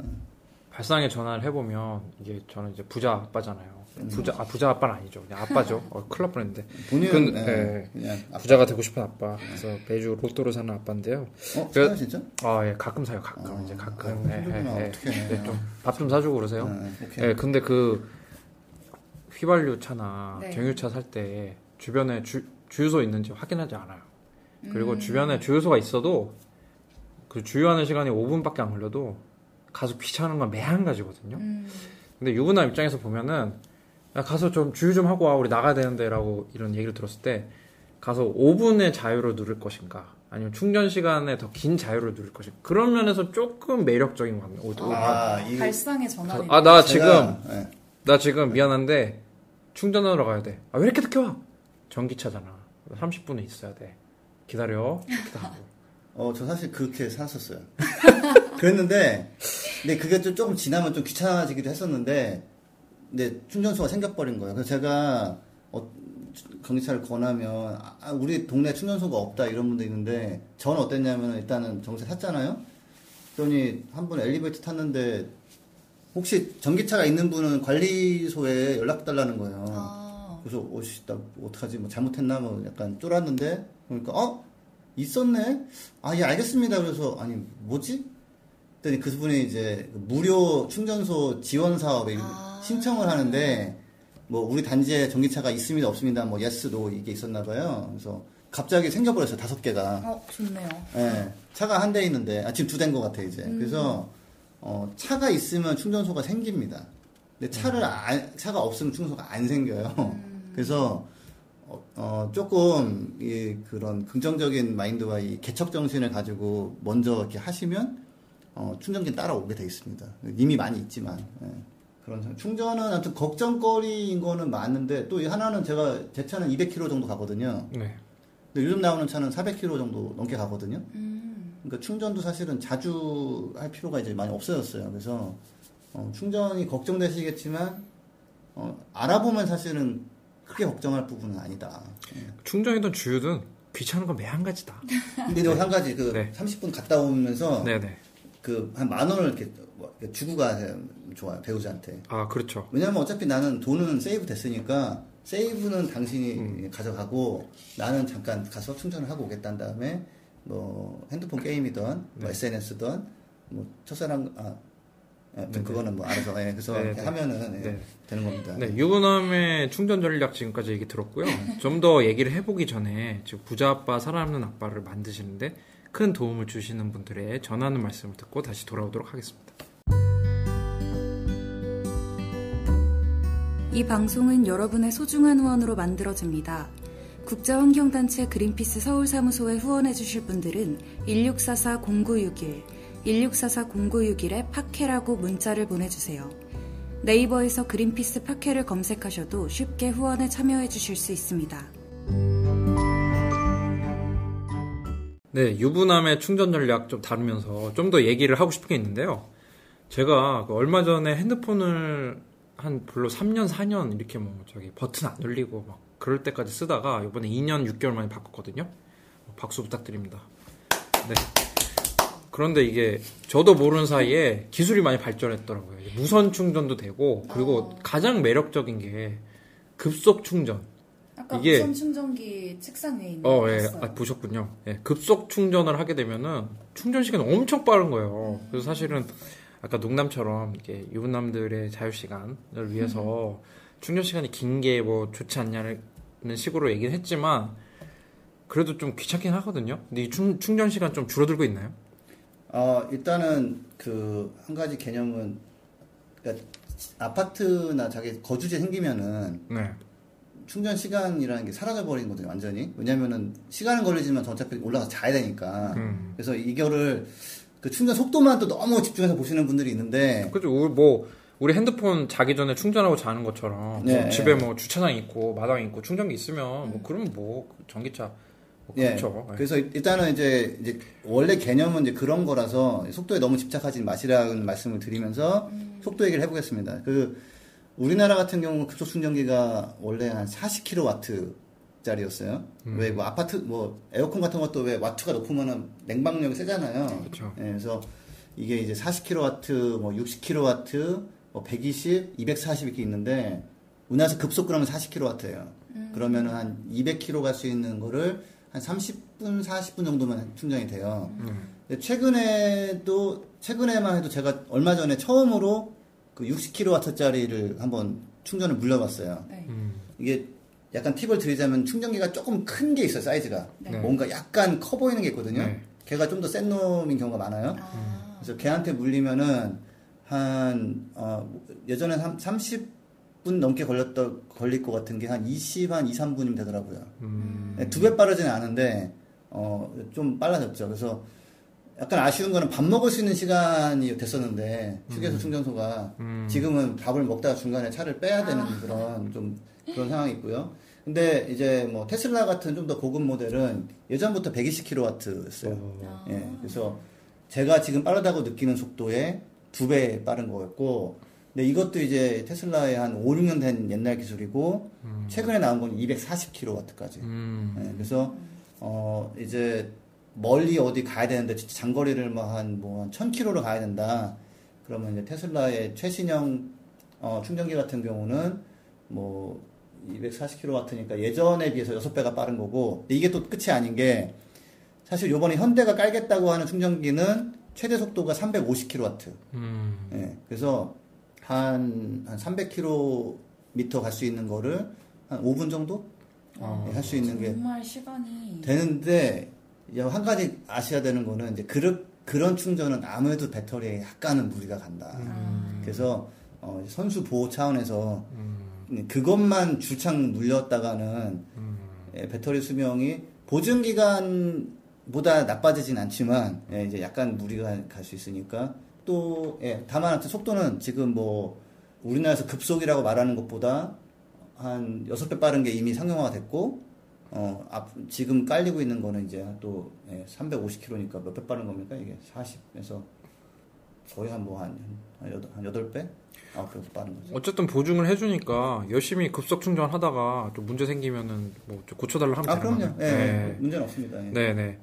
발상에 전화를 해보면 이게 저는 이제 부자 아빠잖아요. 음. 부자 아 부자 아빠는 아니죠. 그냥 아빠죠. 어, 큰일 날 뻔했는데. 본인은 근데, 예, 예. 그냥 아, 부자가 되고 싶은 아빠. 그래서 매주 로또를 사는 아빠인데요. 어? 그- 사요 진짜? 아, 예, 가끔 사요, 가끔. 아, 이제 가끔. 아, 예. 예, 예. 네, 좀, 밥 좀 사주고 그러세요. 예, 오케이. 예, 근데 그, 휘발유 차나 네. 경유차 살 때 주변에 주, 주유소 있는지 확인하지 않아요. 그리고 음. 주변에 주유소가 있어도 그 주유하는 시간이 5분밖에 안 걸려도 가서 귀찮은 건 매한 가지거든요. 음. 근데 유부남 입장에서 보면은 야, 가서 좀 주유 좀 하고 와 우리 나가야 되는데 라고 이런 얘기를 들었을 때 가서 5분의 자유를 누릴 것인가 아니면 충전 시간에 더 긴 자유를 누릴 것인가 그런 면에서 조금 매력적인 것 같네요. 오- 오- 아, 이 발상의 전환이. 아, 나 지금 제가, 예. 나 지금 미안한데 충전하러 가야 돼. 아 왜 이렇게 늦게 와? 전기차잖아. 30분은 있어야 돼. 기다려. 이렇게 하고. 어, 저 사실 그렇게 살았었어요. 그랬는데, 근데 그게 좀 조금 지나면 좀 귀찮아지기도 했었는데, 근데 충전소가 생겨버린 거예요. 그래서 제가, 어, 경기차를 권하면, 아, 우리 동네 충전소가 없다 이런 분도 있는데, 저는 어땠냐면 일단은 정세 샀잖아요? 그러니 한분 엘리베이터 탔는데, 혹시 전기차가 있는 분은 관리소에 연락 달라는 거예요. 아, 그래서 오씨 나 어떡하지 뭐 잘못했나 뭐 약간 쫄았는데 그러니까 어 있었네 아 예 알겠습니다 그래서 아니 뭐지 그랬더니 그분이 이제 무료 충전소 지원 사업에 아. 신청을 하는데 뭐 우리 단지에 전기차가 있습니다 없습니다 뭐 yes no 이게 있었나 봐요 그래서 갑자기 생겨버렸어요 다섯 개가 어, 좋네요. 예, 차가 한 대 있는데 아, 지금 두 대인 것 같아 이제. 그래서 어, 차가 있으면 충전소가 생깁니다. 근데 차를 안- 차가 없으면 충전소가 안 생겨요. 그래서 어, 어, 조금 이 그런 긍정적인 마인드와 이 개척 정신을 가지고 먼저 이렇게 하시면 어, 충전기 따라오게 돼 있습니다. 이미 많이 있지만 예. 그런 상- 충전은 아무튼 걱정거리인 거는 많은데 또 하나는 제가 제 차는 200km 정도 가거든요. 네. 근데 요즘 나오는 차는 400km 정도 넘게 가거든요. 음. 그러니까 충전도 사실은 자주 할 필요가 이제 많이 없어졌어요. 그래서 어, 충전이 걱정되시겠지만 어, 알아보면 사실은 크게 걱정할 부분은 아니다. 예. 충전이든 주유든 귀찮은 건 매 한 가지다. 근데 또한 가지 그 네. 30분 갔다 오면서 네 네. 그 한 만 원을 이렇게 주고 가면 좋아요 배우자한테. 아 그렇죠. 왜냐면 어차피 나는 돈은 세이브 됐으니까 세이브는 당신이 음. 가져가고 나는 잠깐 가서 충전을 하고 오겠다는 다음에 뭐 핸드폰 게임이든 뭐 네. SNS든 뭐 첫사랑 아 예, 네, 그거는 뭐 알아서 예, 그래서 네, 이렇게 네. 하면은 예, 네. 되는 겁니다. 네, 유부남의 충전 전략 지금까지 얘기 들었고요. 좀 더 얘기를 해보기 전에 지금 부자 아빠, 살아남는 아빠를 만드시는데 큰 도움을 주시는 분들의 전하는 말씀을 듣고 다시 돌아오도록 하겠습니다. 이 방송은 여러분의 소중한 후원으로 만들어집니다. 국제환경단체 그린피스 서울사무소에 후원해주실 분들은 1644-0961, 1644-0961에 파케라고 문자를 보내주세요. 네이버에서 그린피스 파케를 검색하셔도 쉽게 후원에 참여해주실 수 있습니다. 네, 유부남의 충전 전략 좀 다루면서 좀 더 얘기를 하고 싶은 게 있는데요. 제가 그 얼마 전에 핸드폰을 한 별로 3년, 4년 이렇게 뭐 저기 버튼 안 눌리고 막 그럴 때까지 쓰다가 이번에 2년 6개월 만에 바꿨거든요. 박수 부탁드립니다. 네. 그런데 이게 저도 모르는 사이에 기술이 많이 발전했더라고요. 무선 충전도 되고 그리고 어. 가장 매력적인 게 급속 충전. 아까 이게- 무선 충전기 책상 위에 있는 어, 거 예, 봤어요. 아, 보셨군요. 예, 급속 충전을 하게 되면은 충전 시간이 엄청 빠른 거예요. 그래서 사실은 아까 농담처럼 이게 유부남들의 자유 시간을 위해서 충전 시간이 긴 게 뭐 좋지 않냐는 식으로 얘기는 했지만 그래도 좀 귀찮긴 하거든요. 근데 이 충, 충전 시간 좀 줄어들고 있나요? 어, 일단은 그 한 가지 개념은 그러니까 아파트나 자기 거주지 생기면은 네. 충전 시간이라는 게 사라져 버리는 거거든요, 완전히. 왜냐면은 시간은 걸리지만 저 어차피 올라가서 자야 되니까. 음. 그래서 이거를 그 충전 속도만 또 너무 집중해서 보시는 분들이 있는데 그죠. 우리 뭐 우리 핸드폰 자기 전에 충전하고 자는 것처럼 뭐 네. 집에 뭐 주차장 있고 마당 있고 충전기 있으면 뭐 그러면 뭐 전기차 뭐 예. 그렇죠. 예. 그래서 일단은 이제, 이제 원래 개념은 이제 그런 거라서 속도에 너무 집착하지 마시라는 말씀을 드리면서 속도 얘기를 해보겠습니다. 그 우리나라 같은 경우 급속 충전기가 원래 한 40kW짜리였어요. 음. 왜뭐 아파트 뭐 에어컨 같은 것도 왜 와트가 높으면은 냉방력이 세잖아요. 그렇죠. 예, 그래서 이게 이제 40kW, 뭐 60kW, 뭐 120, 240 이렇게 있는데 우리나라에서 급속 그러면 40kW예요. 그러면은 한 200km 갈 수 있는 거를 한 30분, 40분 정도면 충전이 돼요. 음. 근데 최근에도 최근에만 해도 제가 얼마 전에 처음으로 그 60kW짜리를 한번 충전을 물려봤어요. 네. 음. 이게 약간 팁을 드리자면 충전기가 조금 큰 게 있어요, 사이즈가. 네. 뭔가 약간 커 보이는 게 있거든요. 네. 걔가 좀 더 센 놈인 경우가 많아요. 아, 그래서 걔한테 물리면은 한 어, 예전에 한 30분 넘게 걸렸다 걸릴 것 같은 게 한 20, 한 2, 3분이면 되더라고요. 음. 네, 두배 빠르지는 않은데 어, 좀 빨라졌죠. 그래서 약간 아쉬운 거는 밥 먹을 수 있는 시간이 됐었는데 휴게소 충전소가 음. 지금은 밥을 먹다가 중간에 차를 빼야 되는 그런 좀 그런 상황이 있고요. 근데 이제 뭐 테슬라 같은 좀 더 고급 모델은 예전부터 120kW였어요. 어. 예, 그래서 제가 지금 빠르다고 느끼는 속도에 두배 빠른 거였고, 근데 이것도 이제 테슬라의 한 5, 6년 된 옛날 기술이고, 최근에 나온 건 240kW까지. 음. 예, 그래서, 어, 이제 멀리 어디 가야 되는데, 진짜 장거리를 뭐 한, 뭐, 한 1000km로 가야 된다. 그러면 이제 테슬라의 최신형, 어, 충전기 같은 경우는 뭐, 240kW니까 예전에 비해서 6배가 빠른 거고, 근데 이게 또 끝이 아닌 게, 사실 요번에 현대가 깔겠다고 하는 충전기는 최대 속도가 350kW. 음. 예, 그래서 한, 한 300km 갈 수 있는 거를 한 5분 정도? 어. 할수 있는 게 정말 시간이 되는데, 이제 한 가지 아셔야 되는 거는 이제 그런, 그런 충전은 아무래도 배터리에 약간은 무리가 간다. 음. 그래서 어, 선수 보호 차원에서 음. 그것만 줄창 눌렸다가는 음. 예, 배터리 수명이 보증 기간보다 나빠지진 않지만 예, 이제 약간 무리가 갈 수 있으니까 또 예, 다만 하여튼 속도는 지금 뭐 우리나라에서 급속이라고 말하는 것보다 한 6배 빠른 게 이미 상용화가 됐고 어, 앞, 지금 깔리고 있는 거는 이제 또 예, 350km니까 몇 배 빠른 겁니까? 이게 40에서 거의 한 뭐 한 한 여덟 한 여덟 배 아홉 배 빠른 거죠. 어쨌든 보증을 해주니까 열심히 급속 충전하다가 좀 문제 생기면은 뭐좀 고쳐달라 하면 아 되는 그럼요. 예, 네. 문제는 없습니다. 예. 네네.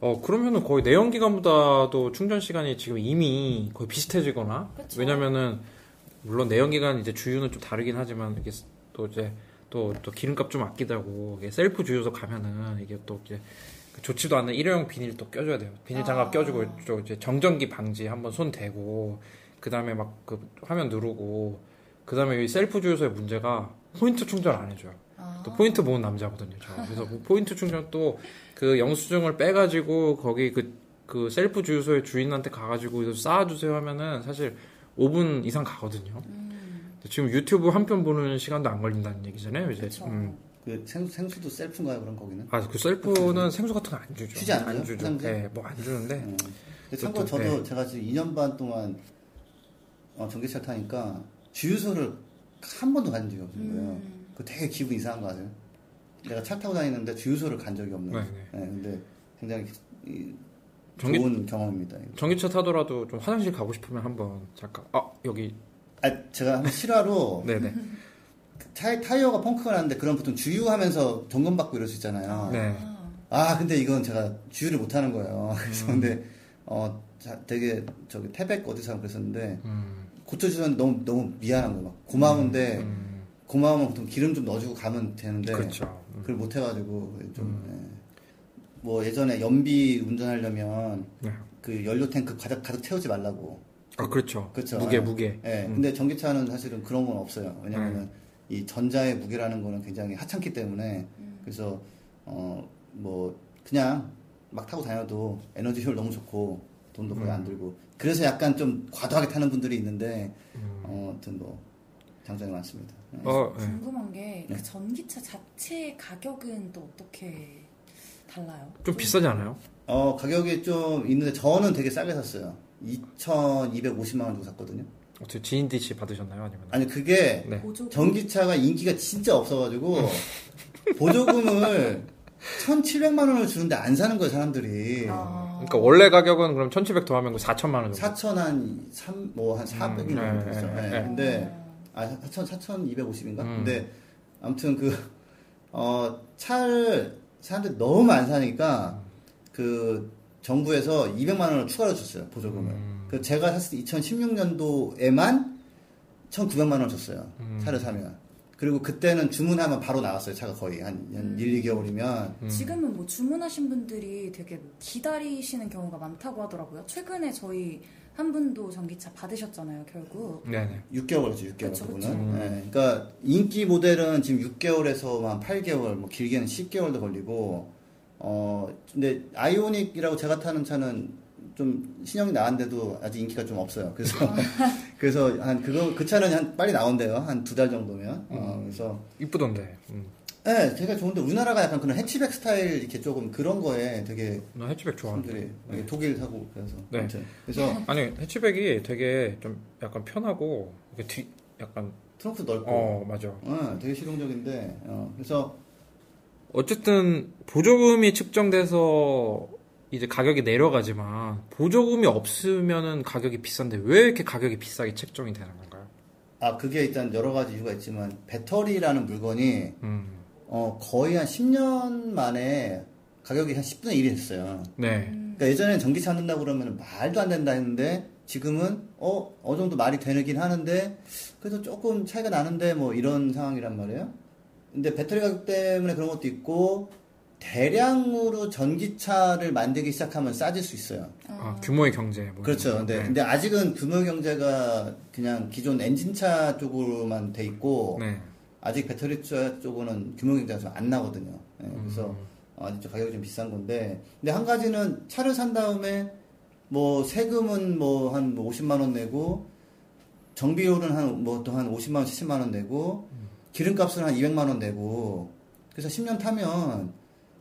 어 그러면은 거의 내연기관보다도 충전 시간이 지금 이미 거의 비슷해지거나 그쵸. 왜냐면은 물론 내연기관 이제 주유는 좀 다르긴 하지만 이게 또 이제 또, 또 기름값 좀 아끼다고 이게 셀프 주유소 가면은 이게 또 이제 그 좋지도 않은 일회용 비닐 또 껴줘야 돼요. 비닐 장갑 아. 껴주고 또 이제 정전기 방지 한번 손 대고 그 다음에 막 그 화면 누르고 그 다음에 이 셀프 주유소의 문제가 포인트 충전 안 해줘요. 아. 또 포인트 모은 남자거든요. 저. 그래서 그 포인트 충전 또 그 영수증을 빼가지고 거기 그, 그 셀프 주유소의 주인한테 가가지고 이거 쌓아주세요 하면은 사실 5분 이상 가거든요. 음, 지금 유튜브 한 편 보는 시간도 안 걸린다는 얘기잖아요. 이제. 그쵸. 음. 그 생수, 생수도 셀프인가요 그런 거기는? 아, 그 셀프는 생수 같은 거 안 주죠. 주지 않아요? 주죠. 화장실? 네, 뭐 안 주는데. 음. 근데 참고로 저도 제가 지금 2년 반 동안 어, 전기차 타니까 주유소를 한 번도 간 적이 없는 거예요. 음. 그 되게 기분 이상한 거 아세요? 내가 차 타고 다니는데 주유소를 간 적이 없는. 네, 네, 근데 굉장히 이, 전기- 좋은 경험입니다. 이거. 전기차 타더라도 좀 화장실 가고 싶으면 한번 잠깐 아 여기 아, 제가 한번 실화로 네네 차, 타이어가 펑크가 났는데 그럼 보통 주유하면서 점검받고 이럴 수 있잖아요. 네. 아 근데 이건 제가 주유를 못 하는 거예요. 음. 그래서 근데 어 자, 되게 저기 태백 어디서 그랬었는데 음, 고쳐주면 너무 너무 미안한 거예요. 막 고마운데 음, 고마우면 보통 기름 좀 넣어주고 가면 되는데 그렇죠. 음. 그걸 못 해가지고 좀 예. 뭐 예전에 연비 운전하려면 네. 그 연료 탱크 가득 가득 채우지 말라고. 아 그렇죠. 그렇죠. 무게 예. 무게. 예. 음. 근데 전기차는 사실은 그런 건 없어요. 왜냐면은 이 전자의 무게라는 거는 굉장히 하찮기 때문에 그래서 어 뭐 그냥 막 타고 다녀도 에너지 효율 너무 좋고 돈도 거의 안 들고 그래서 약간 좀 과도하게 타는 분들이 있는데 어 아무튼 뭐 장점이 많습니다. 예. 어, 네. 궁금한 게그 네. 전기차 자체 가격은 또 어떻게 달라요? 좀 비싸지 않아요? 어 가격이 좀 있는데 저는 되게 싸게 샀어요. 2,250만 원 주고 샀거든요. 어떻게 지인 DC 받으셨나요? 아니면? 아니 그게 네. 전기차가 인기가 진짜 없어가지고 보조금을 1,700만 원을 주는데 안 사는 거예요 사람들이. 아, 그러니까 원래 가격은 그럼 1,700 더하면 그 4천만 원 정도. 4천 한 3, 뭐한 400인 음, 정도 네, 됐죠. 네, 네, 네. 근데 아 4천 4,250인가? 음. 근데 아무튼 그 어, 차를 사람들이 너무 안 사니까 그 정부에서 200만 원을 추가로 줬어요 보조금을. 음. 그 제가 샀을 때 2016년도에만 1,900만 원 줬어요 음. 차를 사면. 그리고 그때는 주문하면 바로 나왔어요 차가 거의 한, 한 1, 2개월이면. 음. 지금은 뭐 주문하신 분들이 되게 뭐 기다리시는 경우가 많다고 하더라고요. 최근에 저희 한 분도 전기차 받으셨잖아요, 결국. 네네. 6개월이죠, 6개월 그쵸, 그분은. 그쵸. 네, 그러니까 인기 모델은 지금 6개월에서 한 8개월, 뭐 길게는 10개월도 걸리고, 어, 근데 아이오닉이라고 제가 타는 차는 좀 신형이 나왔는데도 아직 인기가 좀 없어요. 그래서 그래서 한 그거 그 차는 한 빨리 나온대요. 한 두 달 정도면. 어, 그래서 이쁘던데. 음. 네, 제가 좋은데 우리나라가 약간 그런 해치백 스타일 이렇게 조금 그런 거에 되게 나 해치백 좋아하는데. 네. 독일 사고 그래서 네. 아무튼 그래서 아니 해치백이 되게 좀 약간 편하고 이게 뒤 약간 트렁크 넓고 어 맞아. 어, 되게 실용적인데 어, 그래서 어쨌든 보조금이 측정돼서 이제 가격이 내려가지만 보조금이 없으면은 가격이 비싼데 왜 이렇게 가격이 비싸게 책정이 되는 건가요? 아 그게 일단 여러 가지 이유가 있지만 배터리라는 물건이 음. 어, 거의 한 10년 만에 가격이 한 10분의 1이 됐어요. 네. 그러니까 예전에는 전기차 넣는다고 그러면 말도 안 된다 했는데 지금은 어, 어느 정도 말이 되긴 하는데 그래도 조금 차이가 나는데 뭐 이런 상황이란 말이에요. 근데 배터리 가격 때문에 그런 것도 있고 대량으로 전기차를 만들기 시작하면 싸질 수 있어요. 아, 규모의 경제. 뭐 그렇죠. 이런 거. 근데, 근데 아직은 규모 경제가 그냥 기존 엔진차 쪽으로만 돼 있고 네. 아직 배터리 차 쪽은 규모 경제가 좀 안 나거든요. 예, 그래서 음. 어, 아직 좀 가격이 좀 비싼 건데 근데 한 가지는 차를 산 다음에 뭐 세금은 뭐 한 50만 원 내고 정비료는 한 뭐 또 한 50만 원, 70만 원 내고 기름값은 한 200만 원 내고 그래서 10년 타면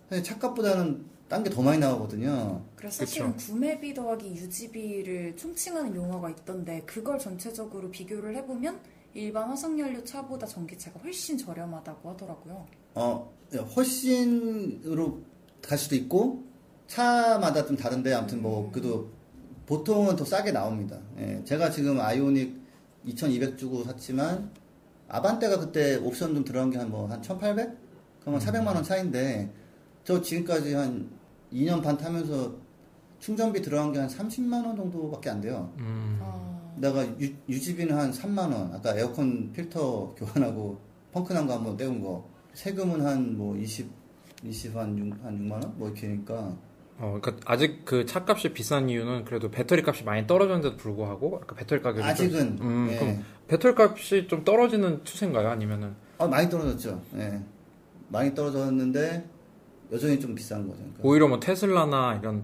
사실 차값보다는 딴 게 더 많이 나오거든요. 그래서 사실은 구매비 더하기 유지비를 총칭하는 용어가 있던데 그걸 전체적으로 비교를 해보면 일반 화석연료 차보다 전기차가 훨씬 저렴하다고 하더라고요. 어, 훨씬으로 갈 수도 있고, 차마다 좀 다른데, 아무튼 뭐, 그래도 보통은 더 싸게 나옵니다. 예, 제가 지금 아이오닉 2,200 주고 샀지만 아반떼가 그때 옵션 좀 들어간 게 한 뭐 한 1,800? 그러면 400만 원 차인데 저 지금까지 한 2년 반 타면서 충전비 들어간 게 한 30만 원 정도밖에 안 돼요. 음. 어, 내가 유, 유지비는 한 3만 원. 아까 에어컨 필터 교환하고 펑크 난 거 한번 떼운 거. 세금은 한 뭐 20, 20, 한 6, 한 6만 원? 뭐 이렇게 하니까. 어, 그러니까 아직 그 차값이 비싼 이유는 그래도 배터리 값이 많이 떨어졌는데도 불구하고 아까 배터리 가격이 좀- 아직은. 음, 예. 그럼 배터리 값이 좀 떨어지는 추세인가요? 아니면은 아, 많이 떨어졌죠. 예. 많이 떨어졌는데 여전히 좀 비싼 거죠. 그러니까. 오히려 뭐 테슬라나 이런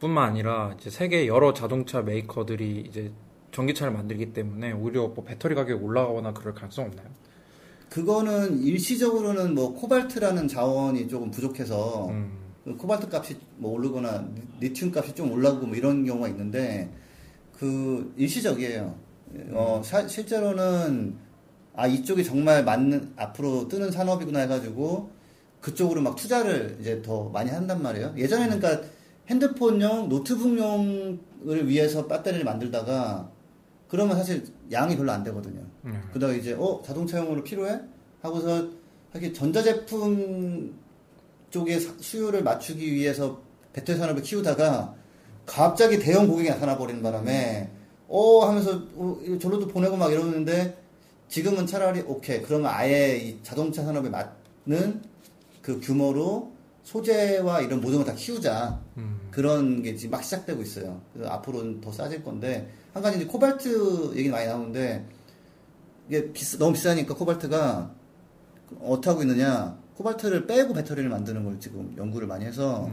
뿐만 아니라 이제 세계 여러 자동차 메이커들이 이제 전기차를 만들기 때문에 오히려 뭐 배터리 가격이 올라가거나 그럴 가능성 없나요? 그거는 일시적으로는 뭐 코발트라는 자원이 조금 부족해서 음, 그 코발트 값이 뭐 오르거나 리- 리튬 값이 좀 올라가고 뭐 이런 경우가 있는데 그 일시적이에요. 어, 사- 실제로는 아 이쪽이 정말 맞는 앞으로 뜨는 산업이구나 해가지고 그쪽으로 막 투자를 이제 더 많이 한단 말이에요. 예전에는 그러니까 핸드폰용, 노트북용을 위해서 배터리를 만들다가 그러면 사실 양이 별로 안 되거든요. 음. 그다가 이제 어 자동차용으로 필요해 하고서 하기 전자제품 쪽의 사- 수요를 맞추기 위해서 배터리 산업을 키우다가 갑자기 대형 고객이 나타나 버리는 바람에 어 하면서 어, 저로도 보내고 막 이러는데 지금은 차라리 오케이 그러면 아예 이 자동차 산업에 맞는 그 규모로 소재와 이런 모든 걸 다 키우자 음. 그런 게 지금 막 시작되고 있어요. 그래서 앞으로는 더 싸질 건데 한 가지 이제 코발트 얘기 많이 나오는데 이게 비싸, 너무 비싸니까 코발트가 어떻게 하고 있느냐 코발트를 빼고 배터리를 만드는 걸 지금 연구를 많이 해서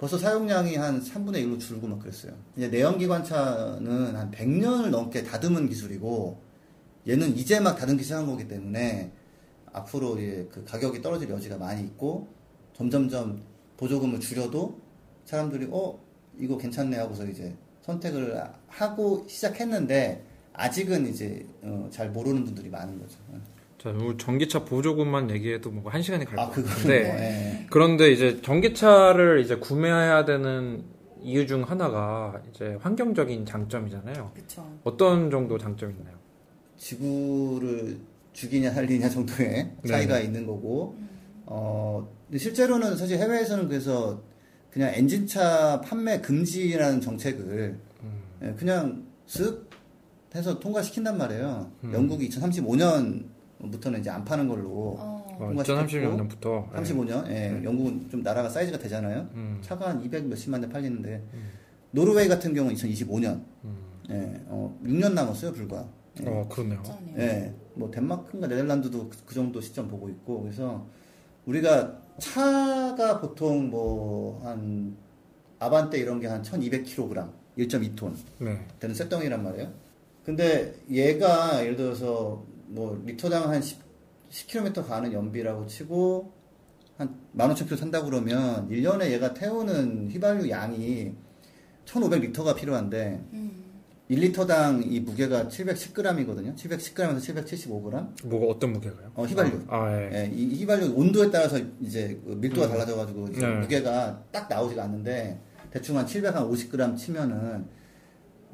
벌써 사용량이 한 3분의 1로 줄고 막 그랬어요. 이제 내연기관차는 한 100년을 넘게 다듬은 기술이고 얘는 이제 막 다듬기 시작한 거기 때문에 앞으로 예, 그 가격이 떨어질 여지가 많이 있고 점점점 보조금을 줄여도 사람들이 어 이거 괜찮네 하고서 이제 선택을 하고 시작했는데 아직은 이제 어, 잘 모르는 분들이 많은 거죠. 자, 우리 전기차 보조금만 얘기해도 뭐 한 시간이 갈아것 같은데 뭐, 예. 그런데 이제 전기차를 이제 구매해야 되는 이유 중 하나가 이제 환경적인 장점이잖아요. 그쵸. 어떤 정도 장점이 있나요? 지구를 죽이냐 살리냐 정도의 차이가 있는 거고 어 실제로는 사실 해외에서는 그래서 그냥 엔진차 판매 금지라는 정책을 예, 그냥 쓱 해서 통과시킨단 말이에요. 영국이 2035년 부터는 이제 안 파는 걸로 어, 어, 통과시켰고, 2030년부터 35년. 예, 영국은 좀 나라가 사이즈가 되잖아요. 음. 차가 한 200 몇십만 대 팔리는데 노르웨이 같은 경우는 2025년. 음. 예, 어, 6년 남았어요, 불과. 예. 어, 그렇네요. 예, 뭐 덴마크인가 네덜란드도 그, 그 정도 시점 보고 있고 그래서 우리가 차가 보통 뭐 한 아반떼 이런 게 한 1,200kg, 1.2톤 네. 되는 쇳덩이란 말이에요. 근데 얘가 예를 들어서 뭐 리터당 한 10, 10km 가는 연비라고 치고 한 15,000km 산다고 그러면 1년에 얘가 태우는 휘발유 양이 1,500리터가 필요한데 음, 1리터당 이 무게가 710g이거든요. 710g에서 775g. 뭐가 어떤 무게가요? 어, 휘발유. 아, 예. 예, 이 휘발유 온도에 따라서 이제 그 밀도가 음. 달라져가지고 네. 무게가 딱 나오지가 않는데 대충 한 750g 치면은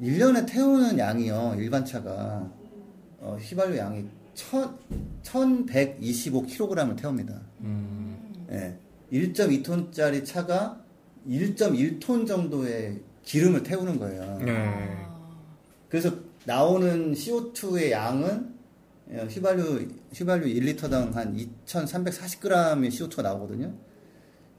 1년에 태우는 양이요 일반 차가 어, 휘발유 양이 1125kg을 태웁니다. 음. 예, 1.2톤짜리 차가 1.1톤 정도의 기름을 태우는 거예요. 네. 아, 그래서 나오는 CO2의 양은 어, 휘발유 휘발유 1리터당 한 2,340g의 CO2가 나오거든요.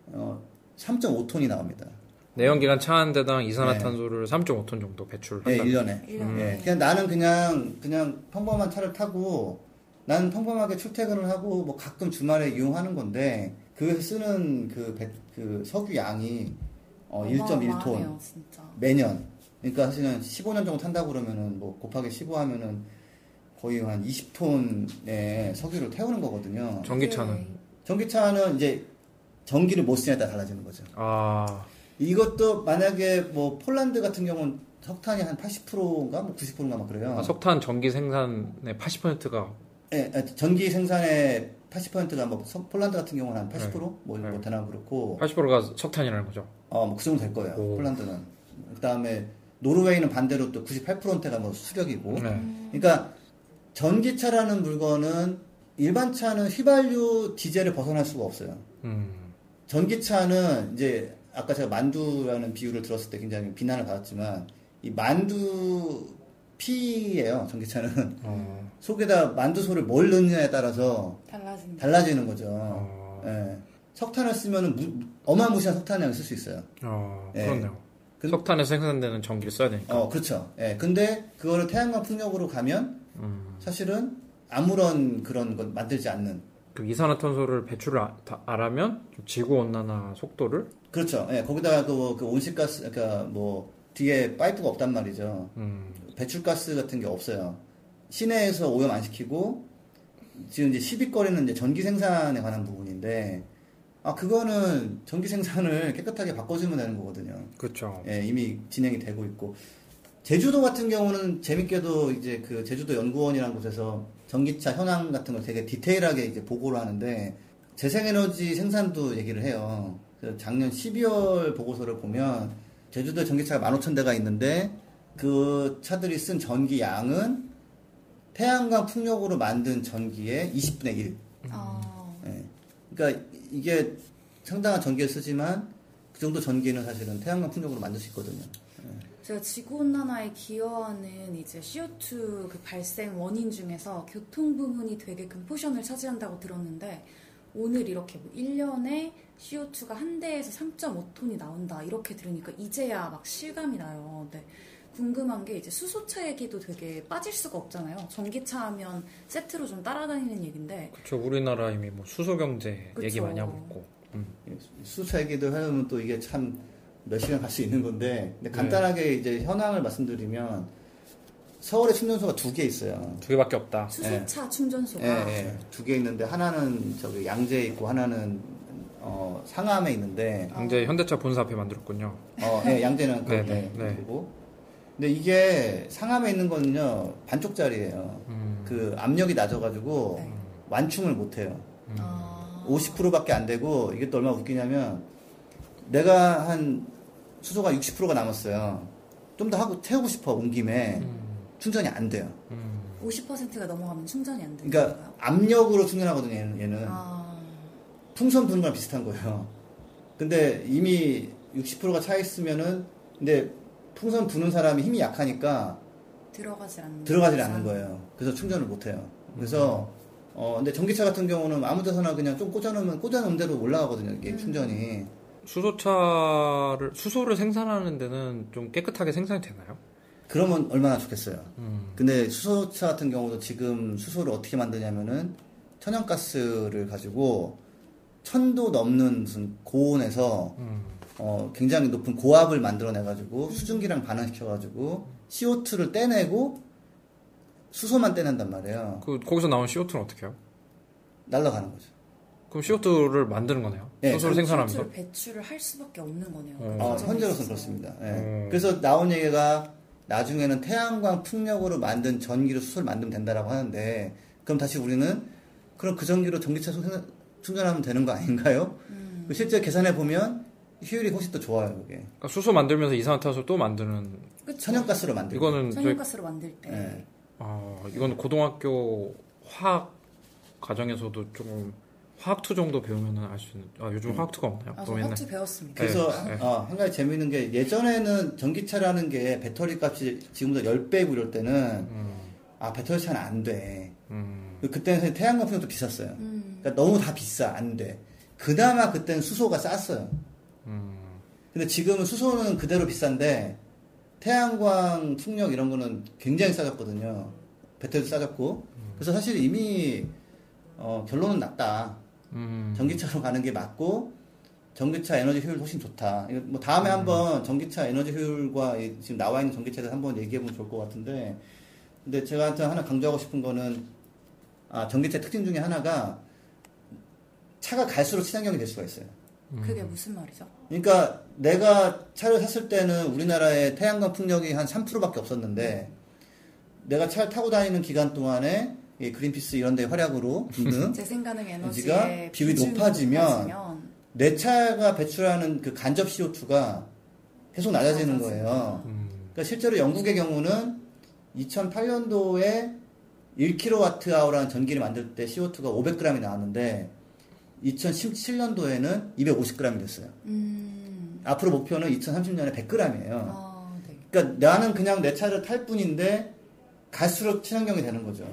어, 3.5톤이 나옵니다. 내연기관 차 한 대당 네. 이산화탄소를 3.5톤 정도 배출한다. 예, 1년에. 일 년에. 예, 그냥 나는 그냥 그냥 평범한 차를 타고 나는 평범하게 출퇴근을 하고 뭐 가끔 주말에 이용하는 건데 그에서 쓰는 그, 배- 그 석유 양이 어, 1.1톤 어마어마하네요, 진짜. 매년. 그러니까 사실은 15년 정도 탄다고 그러면은 뭐 곱하기 15 하면은 거의 한 20톤의 석유를 태우는 거거든요. 전기차는 네. 전기차는 이제 전기를 못 쓰냐에 따라 달라지는 거죠. 아, 이것도 만약에 뭐 폴란드 같은 경우는 석탄이 한 80%인가 뭐 90%인가 막 그래요. 아, 석탄 전기 생산의 80%가 예, 예, 전기 생산의 80%가 뭐 서- 폴란드 같은 경우는 한 80%? 뭐, 네. 뭐 대나 그렇고 80%가 석탄이라는 거죠. 어, 뭐그 정도 될 거예요. 오. 폴란드는. 그다음에 노르웨이는 반대로 또 98%가 뭐 수력이고. 네. 그러니까 전기차라는 물건은 일반 차는 휘발유 디젤을 벗어날 수가 없어요. 음. 전기차는 이제 아까 제가 만두라는 비유를 들었을 때 굉장히 비난을 받았지만 이 만두 피예요. 전기차는 어. 속에다 만두소를 뭘 넣느냐에 따라서 달라진다. 달라지는 거죠. 어. 예. 석탄을 쓰면은 무- 어마무시한 석탄량을 쓸 수 있어요. 어. 예. 그렇네요. 그- 석탄에서 생산되는 전기를 써야 되니까. 어, 그렇죠. 예. 근데 그거를 태양광 풍력으로 가면 음. 사실은 아무런 그런 것 만들지 않는 그 이산화탄소를 배출을 아, 다- 안 하면 좀 지구 온난화 속도를 그렇죠. 예. 거기다가 그, 그 온실가스 그러니까 뭐 뒤에 파이프가 없단 말이죠. 음. 배출가스 같은 게 없어요. 시내에서 오염 안 시키고 지금 이제 시비거리는 이제 전기 생산에 관한 부분인데 아 그거는 전기 생산을 깨끗하게 바꿔주면 되는 거거든요. 그렇죠. 예, 이미 진행이 되고 있고 제주도 같은 경우는 재밌게도 이제 그 제주도 연구원이라는 곳에서 전기차 현황 같은 걸 되게 디테일하게 이제 보고를 하는데 재생에너지 생산도 얘기를 해요. 작년 12월 보고서를 보면 제주도에 전기차가 15,000대가 있는데 그 차들이 쓴 전기 양은 태양광 풍력으로 만든 전기의 20분의 1. 아, 예. 그러니까 이게 상당한 전기를 쓰지만 그 정도 전기는 사실은 태양광 풍력으로 만들 수 있거든요. 제가 지구온난화에 기여하는 이제 CO2 그 발생 원인 중에서 교통 부문이 되게 큰 포션을 차지한다고 들었는데 오늘 이렇게 뭐 1년에 CO2가 한 대에서 3.5톤이 나온다 이렇게 들으니까 이제야 막 실감이 나요. 근데 궁금한 게 이제 수소차 얘기도 되게 빠질 수가 없잖아요. 전기차 하면 세트로 좀 따라다니는 얘긴데 그렇죠. 우리나라 이미 뭐 수소 경제 그쵸. 얘기 많이 하고 있고. 음. 수차 얘기도 하면 또 이게 참 몇 시간 갈 수 있는 건데 근데 네. 간단하게 이제 현황을 말씀드리면 서울에 충전소가 두 개 있어요. 두 개밖에 없다. 수소차 충전소가 예, 예. 두개 있는데 하나는 저기 양재에 있고 하나는 어, 상암에 있는데 이제 현대차 본사 앞에 만들었군요. 어, 예, 양재는 그 네, 네, 네. 그리고 근데 이게 상암에 있는 거는요 반쪽짜리예요. 음. 그 압력이 낮아가지고 네. 완충을 못해요. 아, 50%밖에 안 되고 이게 또 얼마나 웃기냐면 내가 한 수소가 60%가 남았어요. 좀 더 하고 태우고 싶어 온 김에 음. 충전이 안 돼요. 음. 50%가 넘어가면 충전이 안 되는 그러니까 건가요? 압력으로 충전하거든요. 얘는, 얘는. 아, 풍선 부는 거랑 비슷한 거예요. 근데 이미 60%가 차 있으면은 근데 풍선 부는 사람이 힘이 약하니까 들어가질 않는 들어가질 거죠. 않는 거예요. 그래서 충전을 못 해요. 그래서 어 근데 전기차 같은 경우는 아무 데서나 그냥 좀 꽂아놓으면 꽂아놓은 대로 올라가거든요. 이게 음. 충전이. 수소차를 수소를 생산하는 데는 좀 깨끗하게 생산이 되나요? 그러면 얼마나 좋겠어요. 음. 근데 수소차 같은 경우도 지금 수소를 어떻게 만드냐면은 천연가스를 가지고 천도 넘는 무슨 고온에서 음. 어, 굉장히 높은 고압을 만들어내가지고 수증기랑 반응시켜가지고 CO2를 떼내고 수소만 떼낸단 말이에요. 그 거기서 나온 CO2는 어떻게 해요? 날라가는 거죠. 그럼 CO2를 만드는 거네요. 네, 수소를 생산하면서. 배출을 할 수밖에 없는 거네요. 어, 그 어, 현재로서는. 그렇습니다. 예. 음. 그래서 나온 얘기가 나중에는 태양광 풍력으로 만든 전기로 수소를 만들면 된다라고 하는데 그럼 다시 우리는 그럼 그 전기로 전기차 생- 충전하면 되는 거 아닌가요? 음. 그 실제 계산해 보면 효율이 훨씬 더 좋아요. 그게 그러니까 수소 만들면서 이산화탄소 또 만드는 그쵸? 천연가스로 만들고 이거는 저희 천연가스로 만들 때 예. 아 이건 고등학교 화학 과정에서도 조금 화학투 정도 배우면은 알 수 있는. 아 요즘 화학투가 없나요? 아, 저 옛날. 화투 배웠습니다. 그래서 네, 네. 어, 한 가지 재미있는 게 예전에는 전기차라는 게 배터리 값이 지금보다 10배고 이럴 때는 음, 아 배터리 차는 안 돼. 음, 그때는 사실 태양 광 풍력도 비쌌어요. 음. 그러니까 너무 다 비싸 안 돼. 그나마 그때는 수소가 쌌어요. 음. 근데 지금은 수소는 그대로 비싼데 태양광 풍력 이런 거는 굉장히 싸졌거든요. 배터리도 싸졌고. 그래서 사실 이미 어, 결론은 났다. 음. 전기차로 가는 게 맞고 전기차 에너지 효율 훨씬 좋다. 이거 뭐 다음에 한번 전기차 에너지 효율과 이 지금 나와 있는 전기차에 대해서 한번 얘기해 보면 좋을 것 같은데 근데 제가 하여튼 하나 강조하고 싶은 거는 아, 전기차 특징 중에 하나가 차가 갈수록 친환경이 될 수가 있어요. 그게 무슨 말이죠? 그러니까 내가 차를 샀을 때는 우리나라에 태양광 풍력이 한 3%밖에 없었는데 내가 차를 타고 다니는 기간 동안에 이 그린피스 이런 데 활약으로 등등 재생 가능 에너지가 비율이 높아지면 높아지면 내 차가 배출하는 그 간접 CO2가 계속 낮아지는 낮아지는 거예요. 음. 그러니까 실제로 영국의 경우는 2008년도에 1kWh라는 전기를 만들 때 CO2가 500g이 나왔는데 2017년도에는 250g이 됐어요. 음. 앞으로 목표는 2030년에 100g이에요. 아, 네. 그러니까 나는 그냥 내 차를 탈 뿐인데 갈수록 친환경이 되는 거죠.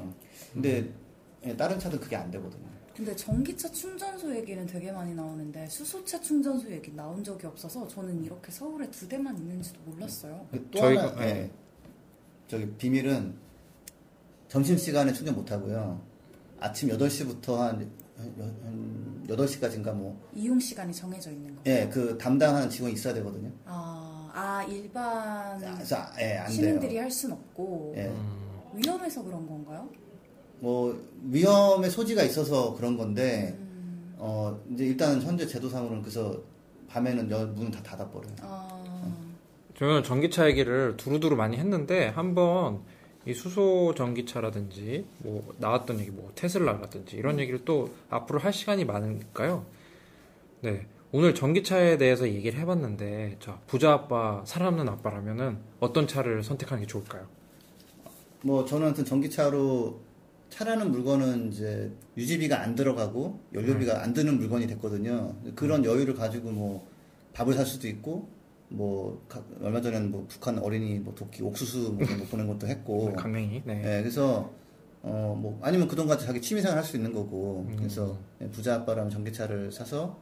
근데 예, 다른 차도 그게 안 되거든요. 근데 전기차 충전소 얘기는 되게 많이 나오는데 수소차 충전소 얘기 나온 적이 없어서 저는 이렇게 서울에 두 대만 있는지도 몰랐어요. 또 저희가- 하나, 예. 저기 비밀은 점심 시간에 충전 못 하고요. 아침 8시부터 한, 한 8시까지인가 뭐, 이용 시간이 정해져 있는 거. 예, 그 담당하는 직원이 있어야 되거든요. 아, 아 일반 아, 예, 안 시민들이. 할 순 없고 예. 위험해서 그런 건가요? 뭐, 위험의 소지가 있어서 그런 건데, 음, 어, 이제 일단 현재 제도상으로는 그래서 밤에는 여- 문을 다 닫아 버려요. 아, 저는 전기차 얘기를 두루두루 많이 했는데 한번 이 수소 전기차라든지 뭐 나왔던 얘기 뭐 테슬라라든지 이런 얘기를 또 앞으로 할 시간이 많으니까요. 네. 오늘 전기차에 대해서 얘기를 해봤는데 자 부자 아빠 살아남는 아빠라면은 어떤 차를 선택하는 게 좋을까요? 뭐 저는 하여튼 전기차로 차라는 물건은 이제 유지비가 안 들어가고 연료비가 안 드는 물건이 됐거든요. 그런 여유를 가지고 뭐 밥을 살 수도 있고 뭐 가- 얼마 전에는 뭐 북한 어린이 뭐 도끼 옥수수 뭐 그런 거 보낸 것도 했고 강냉이. 네. 예, 그래서 어 뭐 아니면 그 돈 가지고 자기 취미생활 할 수 있는 거고 음. 그래서 예, 부자 아빠라면 전기차를 사서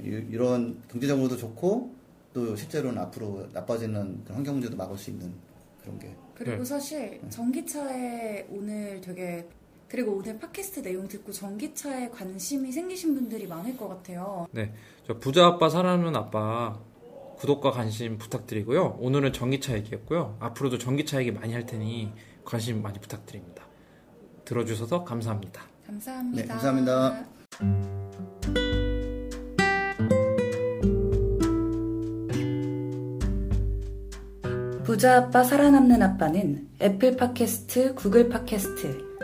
이, 이런 경제적으로도 좋고 또 실제로는 앞으로 나빠지는 그런 환경 문제도 막을 수 있는 그런 게 그리고 네. 사실 전기차에 오늘 되게 그리고 오늘 팟캐스트 내용 듣고 전기차에 관심이 생기신 분들이 많을 것 같아요. 저 부자 아빠 살아남는 아빠 구독과 관심 부탁드리고요. 오늘은 전기차 얘기였고요. 앞으로도 전기차 얘기 많이 할 테니 관심 많이 부탁드립니다. 들어주셔서 감사합니다. 감사합니다. 네, 감사합니다. 부자 아빠 살아남는 아빠는 애플 팟캐스트, 구글 팟캐스트,